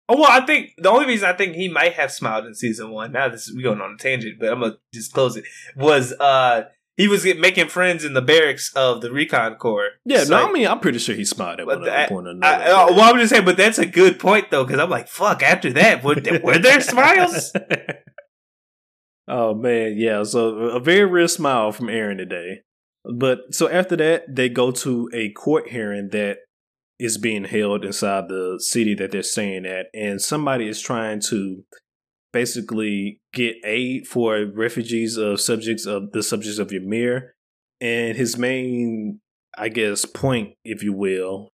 oh well, I think the only reason I think he might have smiled in season one. Now this we going on a tangent, but I'm gonna just close it. Was uh he was making friends in the barracks of the recon corps. yeah, So, no, I mean, I'm pretty sure he smiled at one that- point or I, another. uh, well, I'm just saying, but that's a good point though, because I'm like, fuck. After that, were, were there smiles? oh man, yeah. So a very real smile from Eren today. But so after that, they go to a court hearing that is being held inside the city that they're staying at, and somebody is trying to basically get aid for refugees of subjects of the subjects of Ymir. And his main I guess, point, if you will,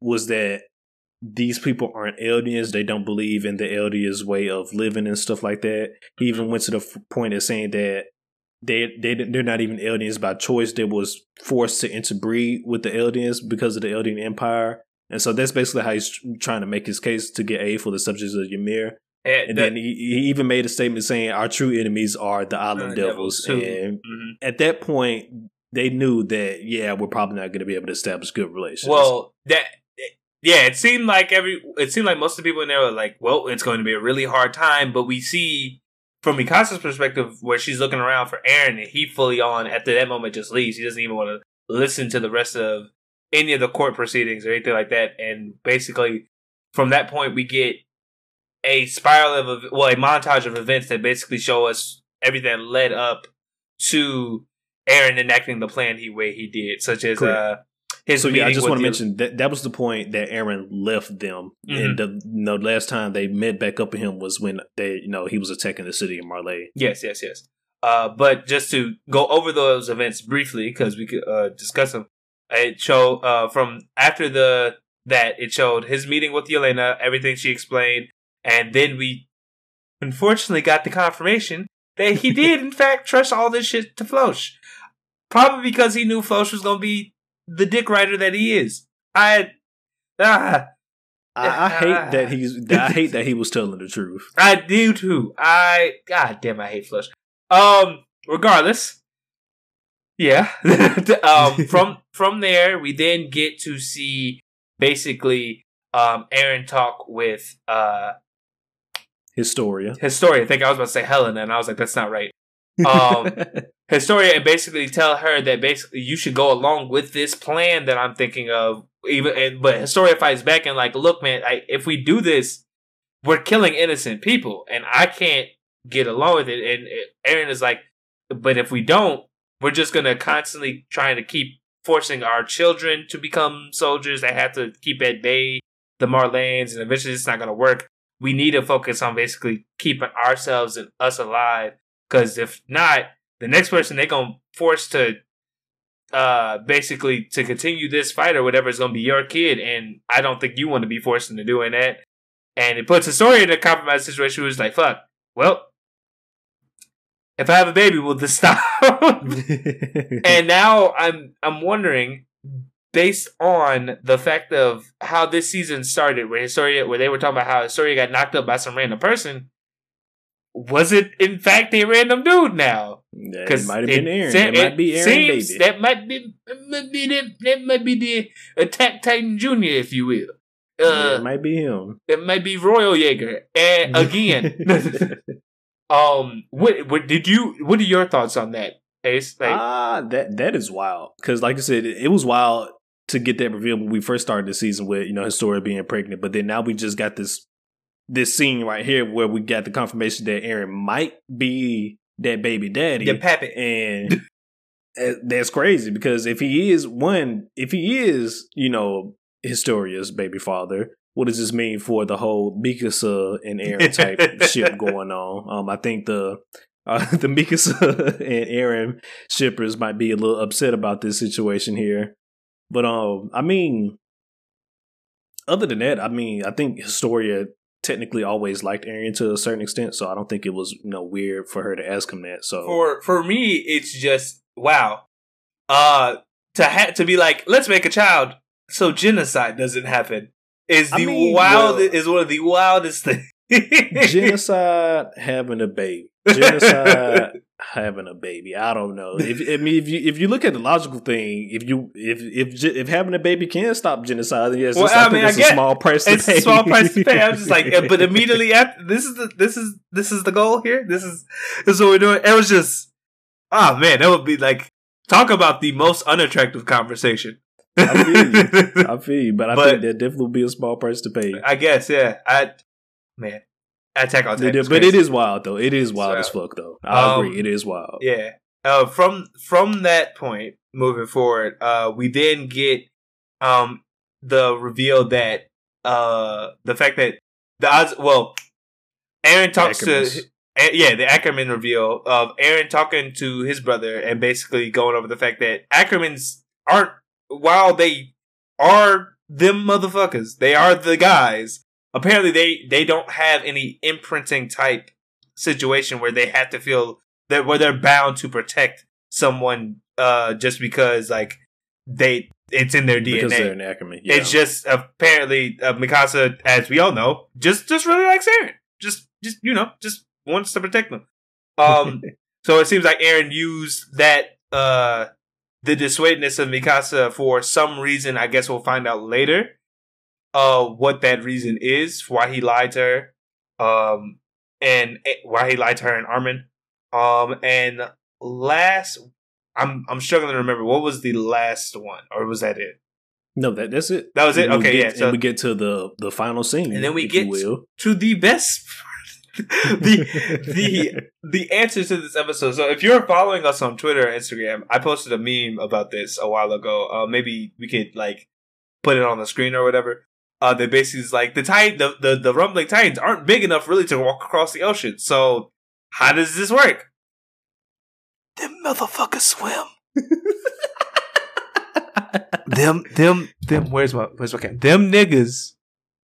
was that these people aren't Eldians. They don't believe in the Eldians' way of living and stuff like that. He even went to the point of saying that they they they're not even Eldians by choice. They was forced to interbreed with the Eldians because of the Eldian empire. And so that's basically how he's trying to make his case to get aid for the subjects of Ymir. And, And that- then he, he even made a statement saying our true enemies are the island Uh, devils. devils, too. And Mhm. at that point, they knew that yeah, we're probably not going to be able to establish good relations. Well, that yeah, it seemed like every it seemed like most of the people in there were like, well, it's going to be a really hard time. But we see from Mikasa's perspective where she's looking around for Eren, and he fully on after that moment just leaves. He doesn't even want to listen to the rest of any of the court proceedings or anything like that. And basically, from that point, we get a spiral of well, a montage of events that basically show us everything that led up to Eren enacting the plan he way he did, such as uh his so yeah, I just want to mention that that was the point that Eren left them, Mhm. and the you know, last time they met back up with him was when they you know he was attacking the city of Marley. Yes, yes, yes. Uh, but just to go over those events briefly, because we could uh, discuss them. It showed uh, from after the that it showed his meeting with Yelena, everything she explained, and then we unfortunately got the confirmation that he did in fact trust all this shit to Floch. Probably because he knew Floch was going to be the dick writer that he is. I ah, I, I hate that he's I hate that he was telling the truth. I do too. I god damn, I hate Floch. Um, regardless, yeah. um, from from there, we then get to see basically um Eren talk with uh Historia. Historia. I think I was about to say Helena, and I was like, that's not right. Um, Historia, and basically tell her that basically you should go along with this plan that I'm thinking of. Even and but Historia fights back and like, look, man, I, if we do this, we're killing innocent people, and I can't get along with it. And Eren is like, but if we don't, we're just gonna constantly trying to keep forcing our children to become soldiers that have to keep at bay the Marleyans, and eventually it's not gonna work. We need to focus on basically keeping ourselves and us alive, because if not, the next person they're gonna force to uh basically to continue this fight or whatever is gonna be your kid and I don't think you want to be forced into doing that. And it puts Historia in a compromised situation where it's like, fuck, well, if I have a baby, will this stop? and now I'm I'm wondering, based on the fact of how this season started, where Historia where they were talking about how Historia got knocked up by some random person, was it in fact a random dude now? Yeah, it might have been Eren. se- It might be Eren seems baby. That might be that might be the, that might be the Attack Titan Junior, if you will. Yeah, Uh, it might be him. it might be Royal Jaeger. And again, um, what what did you? What are your thoughts on that, Ace? Like, ah, that that is wild. Because like I said, it, it was wild to get that reveal when we first started the season with you know Historia being pregnant, but then now we just got this this scene right here where we got the confirmation that Eren might be that baby daddy. your pappy. and uh, that's crazy because if he is one, if he is, you know, Historia's baby father, what does this mean for the whole Mikasa and Eren type ship going on? Um, I think the uh, the Mikasa and Eren shippers might be a little upset about this situation here, but um, I mean, other than that, I mean, I think Historia technically always liked Eren to a certain extent, so I don't think it was you know weird for her to ask him that. So For for me, it's just wow. Uh, to ha- to be like, let's make a child so genocide doesn't happen is I the mean, wild well- is one of the wildest things. Genocide having a baby genocide having a baby i don't know if i mean if you if you look at the logical thing if you if if if having a baby can stop genocide then yes Well, it's- I, I mean, I it's get- a small price to it's pay a small price to pay. I'm just like, but immediately after this is the this is this is the goal here. This is this is what we're doing. It was just, oh man, that would be like talk about the most unattractive conversation. I feel you. I feel you, but I But- think that definitely will be a small price to pay. I guess, yeah. I man, Attack on Titan, It- but it is wild though. It is wild So, as fuck though. I um, agree. It is wild. Yeah. Uh, from from that point moving forward, uh, we then get um the reveal that uh the fact that the odds well, Eren talks Ackermans. to yeah the Ackerman reveal of Eren talking to his brother and basically going over the fact that Ackermans aren't while they are them motherfuckers, they are the guys. Apparently, they they don't have any imprinting type situation where they have to feel that where they're bound to protect someone uh just because like they it's in their DNA. Because they're an Ackerman. Yeah. It's just apparently uh, Mikasa, as we all know, just just really likes Eren. Just just you know, just wants to protect them. Um, so it seems like Eren used that uh the dissuadedness of Mikasa for some reason. I guess we'll find out later. Uh, what that reason is, why he lied to her, um, and eh, why he lied to her and Armin. Um, and last, I'm I'm struggling to remember what was the last one, or was that it? no, that that's it. That was it. And Okay, get- yeah. So we get to the the final scene, And then we get- will. to the best the the the answer to this episode. So if you're following us on Twitter or Instagram, I posted a meme about this a while ago. Uh, maybe we could like put it on the screen or whatever. Uh, that basically is like the titan, the, the the rumbling titans aren't big enough really to walk across the ocean. So how does this work? Them motherfuckers swim. them them them. Where's my where's my cat? Them niggas.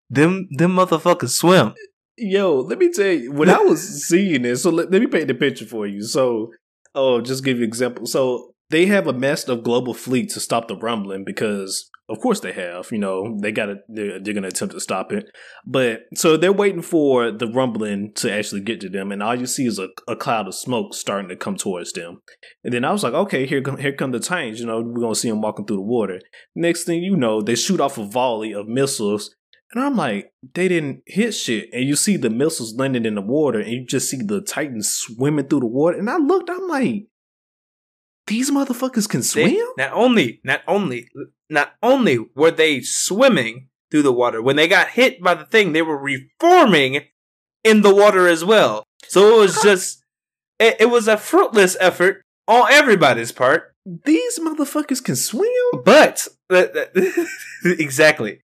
Them them motherfuckers swim. Yo, let me tell you, when I was seeing this, so let, let me paint the picture for you. So, oh, just give you an example. So they have a mess of global fleet to stop the rumbling because, of course, they have. You know, they got to. They're, they're going to attempt to stop it, but so they're waiting for the rumbling to actually get to them, and all you see is a, a cloud of smoke starting to come towards them. And then I was like, okay, here come here come the Titans. You know, we're gonna see them walking through the water. Next thing you know, they shoot off a volley of missiles and I'm like, they didn't hit shit. And you see the missiles landing in the water, and you just see the Titans swimming through the water. And I looked, I'm like, these motherfuckers can They- swim? not only, not only, not only were they swimming through the water, when they got hit by the thing, they were reforming in the water as well. So it was just, it, it was a fruitless effort on everybody's part. These motherfuckers can swim? But that- exactly,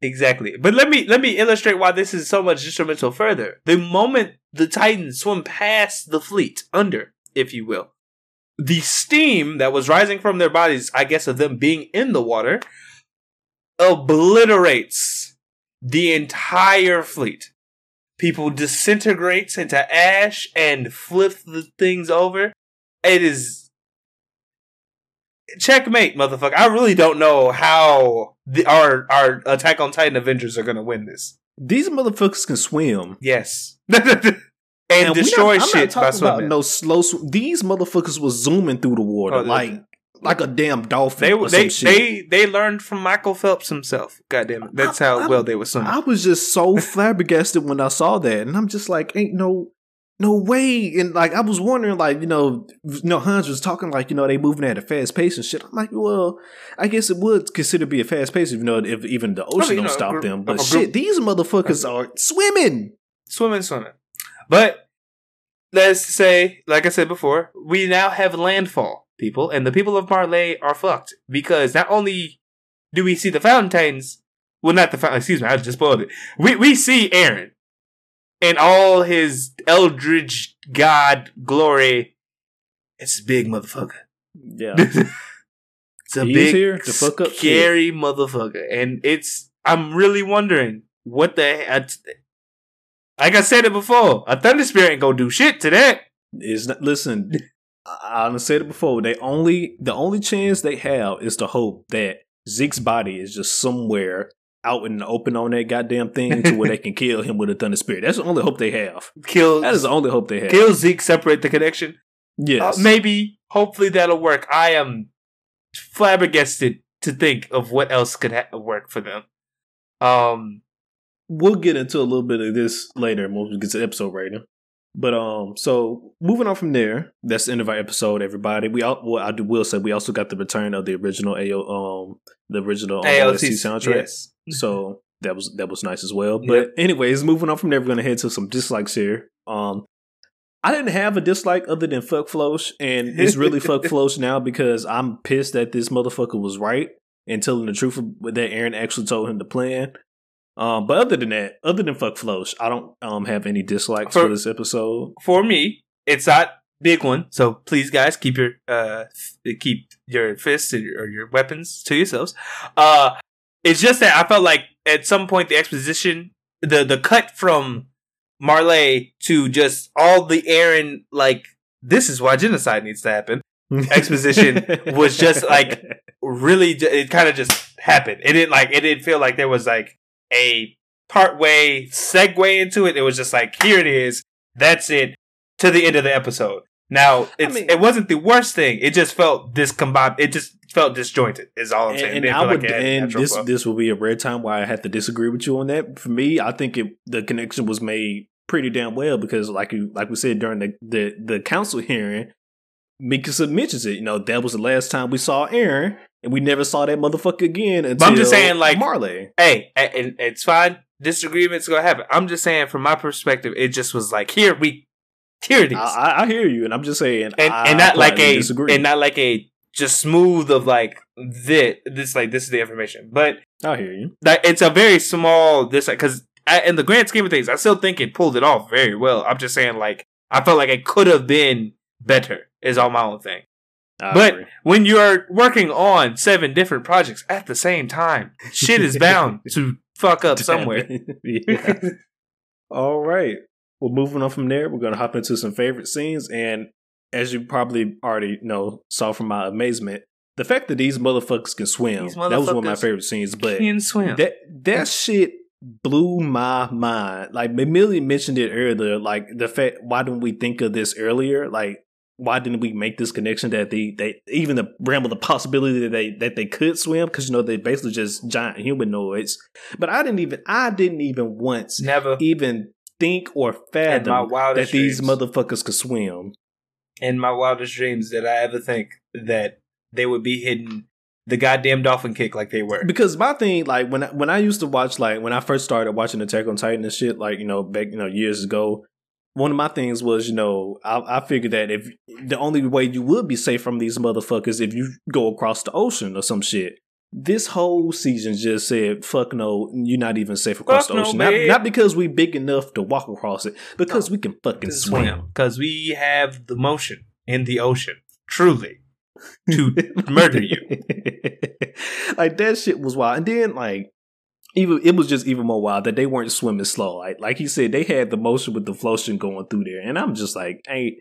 exactly. But let me let me illustrate why this is so much instrumental further. The moment the Titans swim past the fleet, under, if you will, the steam that was rising from their bodies, I guess, of them being in the water, obliterates the entire fleet. People disintegrates into ash and flip the things over. It is checkmate, motherfucker. I really don't know how the, our our Attack on Titan Avengers are gonna win this. These motherfuckers can swim. Yes, and, we destroy not, I'm shit by talking about swimming. no slow sw- These motherfuckers was zooming through the water Oh, like like a damn dolphin. They they they they learned from Michael Phelps himself. God damn it, that's how I- I- well they were swimming. I was just so flabbergasted when I saw that, and I'm just like, ain't no, no way. And like, I was wondering, like, you know, you know, Hans was talking like, you know, they moving at a fast pace and shit. I'm like, well, I guess it would consider be a fast pace, if you know, if even the oh, ocean you don't know, stop group- them. But group- shit, these motherfuckers are swimming. swimming, swimming. But let's say, like I said before, we now have landfall people, and the people of Marley are fucked because not only do we see the Founding Titans, well, not the Founding. Excuse me, I just spoiled it. We we see Eren and all his eldritch god glory. It's a big motherfucker. Yeah, it's a He is big, here to fuck up shit. scary motherfucker, and it's. I'm really wondering what the. Like I said it before, a thunder spear ain't gonna do shit to that. It's not. Listen, I, said it before. They only the only chance they have is to hope that Zeke's body is just somewhere out in the open on that goddamn thing to where they can kill him with a thunder spear. That's the only hope they have. Kill, That is the only hope they have. kill Zeke, separate the connection. yes, Uh, maybe, hopefully that'll work. I am flabbergasted to think of what else could ha- work for them. Um, we'll get into a little bit of this later when we get to episode rating. But um, so moving on from there, that's the end of our episode. Everybody, we all, well, I do will say we also got the return of the original AO, um, the original um, soundtrack. yes. So that was that was nice as well. But Yep. anyways, moving on from there, we're gonna head to some dislikes here. Um, I didn't have a dislike other than fuck Floch, and it's really fuck Floch now because I'm pissed that this motherfucker was right and telling the truth that Eren actually told him to plan. Um, but other than that, other than fuck Floch, I don't um have any dislikes for, For- this episode. for me, it's not big one. So please, guys, keep your uh keep your fists or your, or your weapons to yourselves. Uh, it's just that I felt like at some point the exposition, the the cut from Marley to just all the Eren like this is why genocide needs to happen. Exposition was just like really, it kind of just happened. It didn't like it didn't feel like there was like a part way segue into it. It was just like here it is. That's it to the end of the episode. Now it's mean- it wasn't the worst thing. It just felt discombobulated. It just felt disjointed. Is all I'm And, saying. And I would, like and this flow. this will be a rare time where I have to disagree with you on that. For me, I think it, the connection was made pretty damn well because, like you, like we said during the the, the council hearing, Mikasa mentions it. You know, that was the last time we saw Eren, and we never saw that motherfucker again until I'm just saying, like- Marley. hey, and it's fine. Disagreements gonna happen. I'm just saying, from my perspective, it just was like here we, here it is, I, I, hear you, and I'm just saying, and I and not like a disagree. and not like a just smooth of like this this like this is the information, but I hear you. like it's a very small this like because in the grand scheme of things, I still think it pulled it off very well. I'm just saying, like I felt like it could have been better. Is all my own thing. I But agree. when you're working on seven different projects at the same time, shit is bound to fuck up somewhere. yeah. All right. Well, moving on from there, we're going to hop into some favorite scenes. And as you probably already know, saw from my amazement, the fact that these motherfuckers can swim, These that was one of my favorite scenes. But Can swim. that that shit blew my mind. Like Emily mentioned it earlier. Like the fact, why didn't we think of this earlier? Like why didn't we make this connection that they they even the realm of the possibility that they that they could swim because you know they're basically just giant humanoids. But I didn't even I didn't even once Never even think or fathom that wildest these motherfuckers could swim. in my wildest dreams did I ever think that they would be hitting the goddamn dolphin kick like they were. Because my thing, like when I, when I used to watch, like when I first started watching Attack on Titan and shit, like you know back you know years ago, one of my things was you know I, I figured that if the only way you would be safe from these motherfuckers if you go across the ocean or some shit. This whole season just said, "Fuck no, you're not even safe across Fuck the no, ocean." not, not because we big enough to walk across it, because we can fucking swim. because we have the motion in the ocean, truly, to murder you. like that shit was wild. And then like even it was just even more wild that they weren't swimming slow. Like like he said, they had the motion with the flotion going through there. And I'm just like, hey,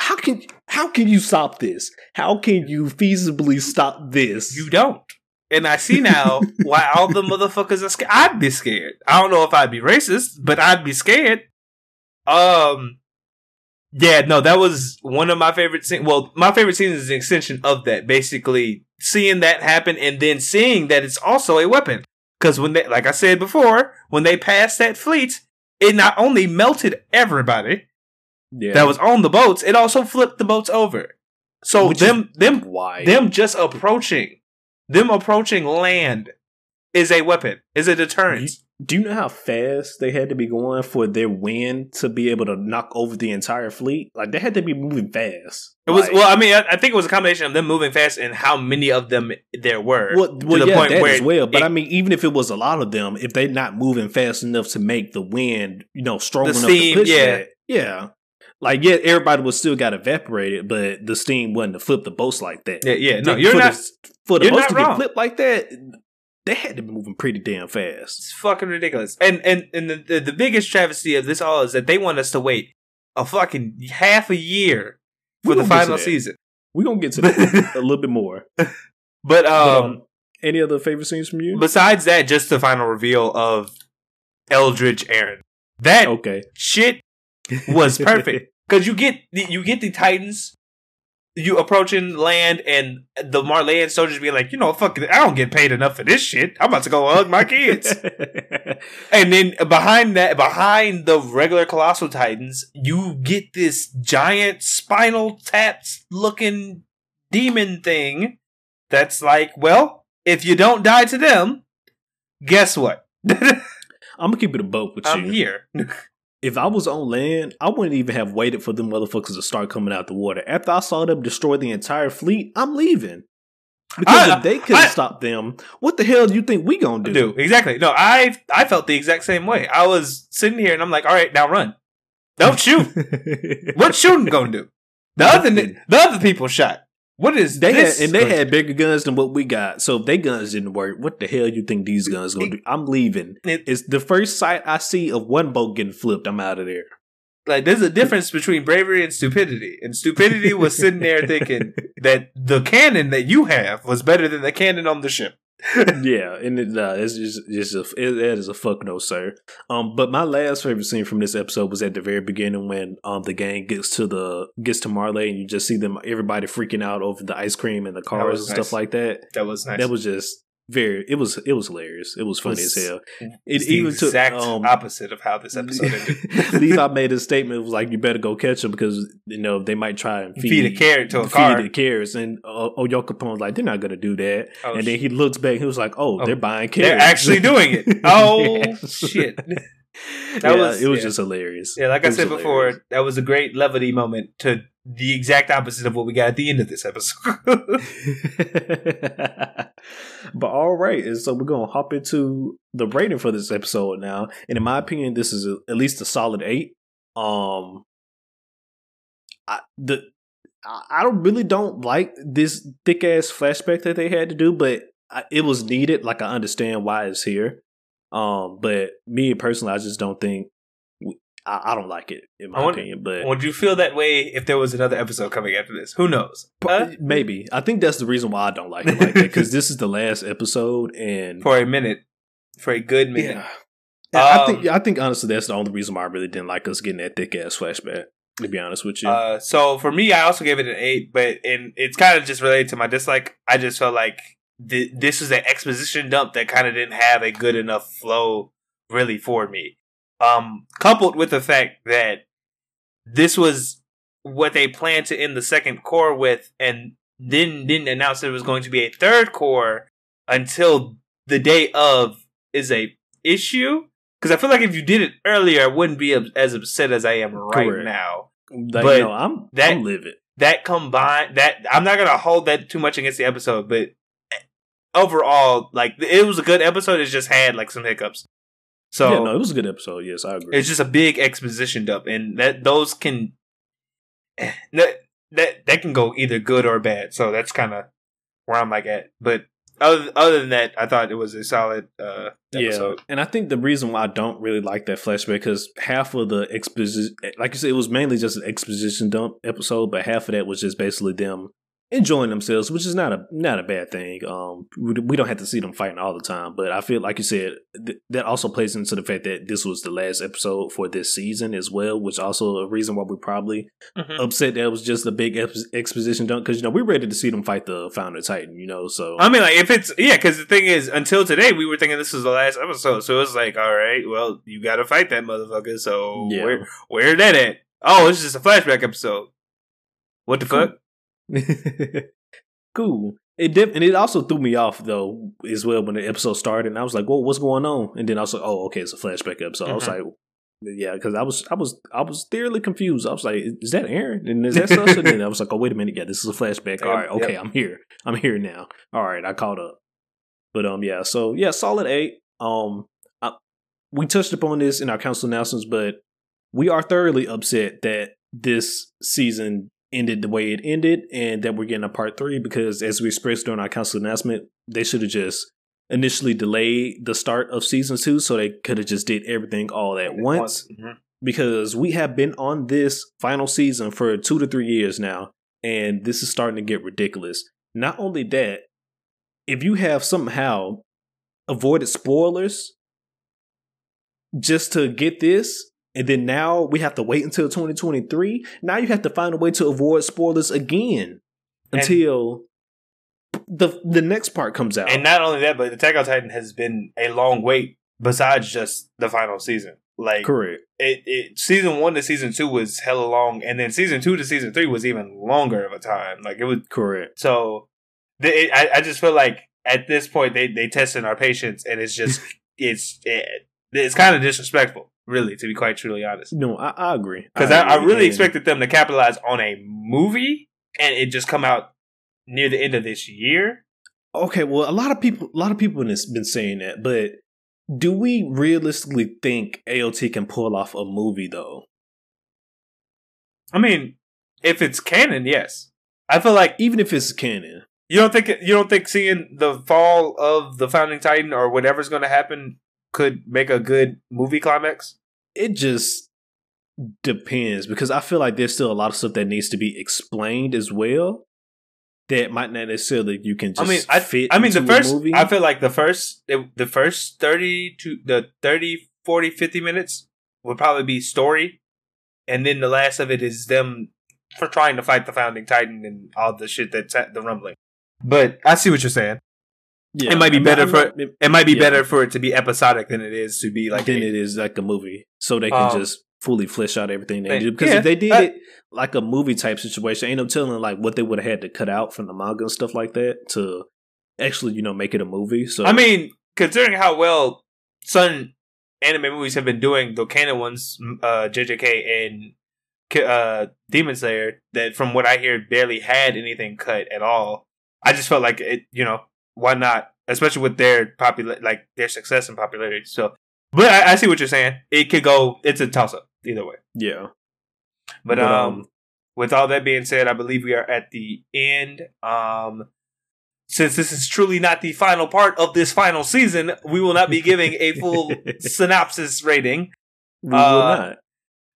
how can how can you stop this? How can you feasibly stop this? You don't. And I see now why all the motherfuckers are scared. I'd be scared. I don't know if I'd be racist, but I'd be scared. Um, yeah, no, that was one of my favorite scenes. Well, my favorite scene is an extension of that. Basically, seeing that happen and then seeing that it's also a weapon. Because when they, like I said before, when they passed that fleet, it not only melted everybody yeah. that was on the boats, it also flipped the boats over. So Which them, them why them just approaching them approaching land is a weapon is a deterrent Do you know how fast they had to be going for their wind to be able to knock over the entire fleet? Like they had to be moving fast. it was Like- well i mean I, I think it was a combination of them moving fast and how many of them there were Well, well the yeah, point that where as well. But it- I mean, even if it was a lot of them, if they're not moving fast enough to make the wind, you know, strong enough steam, to push yeah. that, yeah. Like, yeah, everybody would still got evaporated, but the steam wasn't to flip the boats like that. yeah yeah no you're for not the, for the boats to wrong. get flipped like that. They had to be moving pretty damn fast. it's fucking ridiculous and and and the, the, the biggest travesty of this all is that they want us to wait a fucking half a year for the gonna get to final season We're gonna get to that a little bit more. but um um, any other favorite scenes from you? besides that just the final reveal of eldridge Eren that okay, shit was perfect because you get the, you get the Titans, you approaching land, and the Marleyan soldiers being like, you know, fuck I don't get paid enough for this shit. I'm about to go hug my kids. and then behind that, behind the regular colossal Titans, you get this giant spinal tapped looking demon thing. That's like, well, if you don't die to them, guess what? I'm gonna keep it a boat with I'm you. here. if I was on land, I wouldn't even have waited for them motherfuckers to start coming out the water. After I saw them destroy the entire fleet, I'm leaving. Because I- if they couldn't I- stop them, what the hell do you think we gonna do? do exactly. No, I I felt the exact same way. I was sitting here and I'm like, all right, now run. Don't shoot. what shooting gonna do? The other the other people shot. What is They this? had, and they had bigger guns than what we got. So if they guns didn't work, what the hell you think these guns gonna do? I'm leaving. It's the first sight I see of one boat getting flipped. I'm out of there. like there's a difference between bravery and stupidity. And stupidity was sitting there thinking that the cannon that you have was better than the cannon on the ship. Yeah, and it, uh, it's just, it's a, it, that is a fuck no, sir. Um, but my last favorite scene from this episode was at the very beginning when um the gang gets to the gets to Marley and you just see them everybody freaking out over the ice cream and the cars and nice. stuff like that. That was nice. That was just very. It was it was hilarious. It was funny Was- as hell. it It even took exact um, opposite of how this episode ended. Levi made a statement. Was like, "You better go catch them because you know they might try and feed, Feed a carrot to a feed car. the carrots." And uh, Onyankopon's like, "They're not going to do that." Oh, and then he looks back. He was like, "Oh, Oh, they're buying carrots. They're actually doing it. Oh shit! That That was it was yeah. just hilarious. Yeah, like It I said hilarious. before, that was a great levity moment to the exact opposite of what we got at the end of this episode. but all right, and so we're gonna hop into the rating for this episode now. And in my opinion, this is a, at least a solid eight. Um, I the I, I don't really don't like this thick ass flashback that they had to do, but I, it was needed. Like I understand why it's here. Um, but me personally, I just don't think I, I don't like it in my I wonder- opinion. But Would you feel that way if there was another episode coming after this? Who knows? Maybe I think that's the reason why I don't like it like that because this is the last episode and for a minute, for a good minute. yeah. I Um, think I think honestly that's the only reason why I really didn't like us getting that thick ass flashback. To be honest with you, Uh, so for me, I also gave it an eight, but and it's kind of just related to my dislike. I just felt like th- this was an exposition dump that kind of didn't have a good enough flow really for me. Um, coupled with the fact that this was what they planned to end the second cour with, and then didn't announce there was going to be a third cour until the day of is a issue. Because I feel like if you did it earlier, I wouldn't be as upset as I am right Correct. now like, but you know, I'm that- I'm livid. that combined that I'm not gonna hold that too much against the episode, but overall, like it was a good episode. It just had like some hiccups. So yeah, no, it was a good episode. Yes, I agree. it's just a big exposition dump, and that those can that that that can go either good or bad. So that's kind of where I'm like at. But other other than that, I thought it was a solid uh, episode. Yeah, and I think the reason why I don't really like that flashback because half of the exposition, like you said, it was mainly just an exposition dump episode, but half of that was just basically them enjoying themselves, which is not a not a bad thing. Um, we, we don't have to see them fighting all the time, but I feel like you said th- that also plays into the fact that this was the last episode for this season as well, which also a reason why we probably Mhm. upset that it was just a big ex- exposition dump because you know we're ready to see them fight the founder Titan, you know. So I mean, like if it's yeah, because the thing is, until today, we were thinking this was the last episode, so it's like, all right, well, you got to fight that motherfucker. So Yeah. where where that at? Oh, it's just a flashback episode. What the fuck? cool. It did, and it also threw me off though as well when the episode started. And I was like, "Whoa, what's going on?" And then I was like, "Oh, okay, it's a flashback episode." I was Mhm. like, "Yeah," because I was, I was, I was thoroughly confused. I was like, "Is that Eren? And is that such?" And then I was like, "Oh, wait a minute, yeah, this is a flashback." All right, Yep. okay, I'm here. I'm here now. All right, I caught up. But um, yeah, so yeah, solid eight. Um, I, we touched upon this in our council announcements, but we are thoroughly upset that this season ended the way it ended and that we're getting a part three because as we expressed during our council announcement, they should have just initially delayed the start of season two so they could have just did everything all at once Mhm. because we have been on this final season for two to three years now, and this is starting to get ridiculous. Not only that, if you have somehow avoided spoilers just to get this, and then now we have to wait until 2023, now you have to find a way to avoid spoilers again And- until the the next part comes out. And not only that, but Attack on Titan has been a long wait. Besides just the final season, like Correct. it, it season one to season two was hella long, and then season two to season three was even longer of a time. Like it was Correct. so. The, it, I I just feel like at this point they they testing our patience, and it's just it's it, it's kind of disrespectful, really, to be quite truly honest. No, I, I agree. Because I, I agree. really And- expected them to capitalize on a movie, and it just come out near the end of this year. Okay, well, a lot of people, a lot of people has been saying that, but do we realistically think AOT can pull off a movie though? I mean, if it's canon, yes. I feel like even if it's canon, you don't think you don't think seeing the fall of the founding titan or whatever's going to happen could make a good movie climax. It just depends because I feel like there's still a lot of stuff that needs to be explained as well. That might not necessarily you can just I mean, I, fit. I mean, the first, movie. I feel like the first, the first 30 to the 30, 40, 50 minutes would probably be story. And then the last of it is them for trying to fight the founding titan and all the shit that's at the rumbling. But I see what you're saying. Yeah, it might be I mean, better I'm for- not- It might be Yeah. better for it to be episodic than it is to be like than a- it is like a movie, so they can Um, just fully flesh out everything they but- do. Because yeah, if they did I- it like a movie type situation, ain't no telling like what they would have had to cut out from the manga and stuff like that to actually you know make it a movie. So I mean, considering how well some anime movies have been doing, the canon ones, uh, JJK and uh, Demon Slayer, that from what I hear barely had anything cut at all. I just felt like it, you know, why not? Especially with their popular, like their success and popularity. So, but I, I see what you're saying. It could go. It's a toss up either way. yeah, But, But, um, um, with all that being said, I believe we are at the end. Um, since this is truly not the final part of this final season, we will not be giving a full synopsis rating. we will uh, not.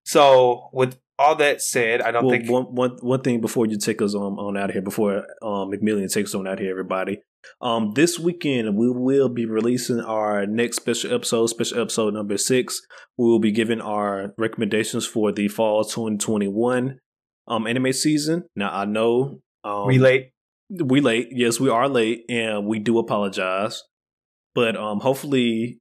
So, with all that said, I don't Well, think one, one, one thing before you take us on, on out of here, before um, McMillian takes us on out of here, everybody. Um, this weekend we will be releasing our next special episode, special episode number six. We will be giving our recommendations for the fall 2021 um, anime season. Now I know um, we late. we late. Yes, we are late, and we do apologize. But um, hopefully,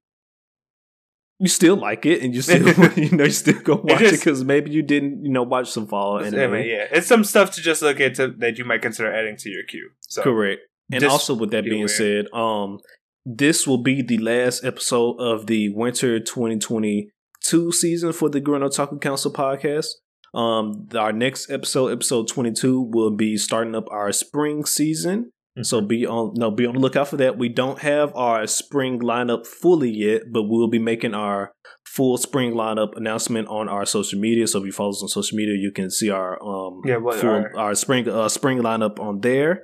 you still like it, and you still you know you still go watch it because maybe you didn't you know watch some fall I anime. yeah, it's some stuff to just look at to, that you might consider adding to your queue. So, Correct. And just also, with that being said, um, this will be the last episode of the winter 2022 season for the Gurren Otaku Council podcast. Um, our next episode, episode 22, will be starting up our spring season. So be on no be on the lookout for that. We don't have our spring lineup fully yet, but we'll be making our full spring lineup announcement on our social media. So if you follow us on social media, you can see our um Yeah, what full, our- our spring uh spring lineup on there.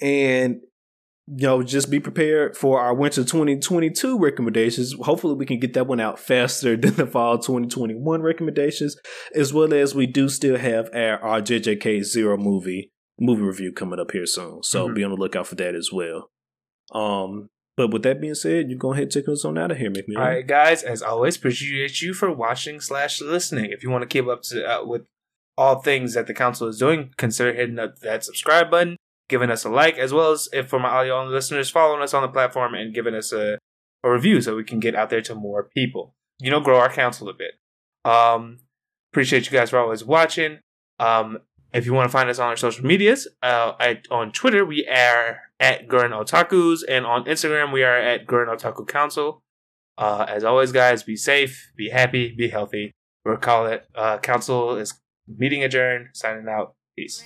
And you know, just be prepared for our winter 2022 recommendations. Hopefully, we can get that one out faster than the fall 2021 recommendations, as well as we do still have our, our JJK Zero movie movie review coming up here soon. So Mhm. be on the lookout for that as well. Um, but with that being said, you go ahead and take us on out of here, McMillan. All right, guys. As always, appreciate you for watching slash listening. If you want to keep up to uh, with all things that the council is doing, consider hitting up that subscribe button, giving us a like, as well as if for my audio only listeners, following us on the platform and giving us a, a review so we can get out there to more people. You know, grow our council a bit. Um, appreciate you guys for always watching. Um, if you want to find us on our social medias, uh, at, on Twitter we are at Gurren Otakus, and on Instagram we are at Gurren Otaku Council. Uh, as always, guys, be safe, be happy, be healthy. We'll call it. Uh, council is meeting adjourned. Signing out. Peace.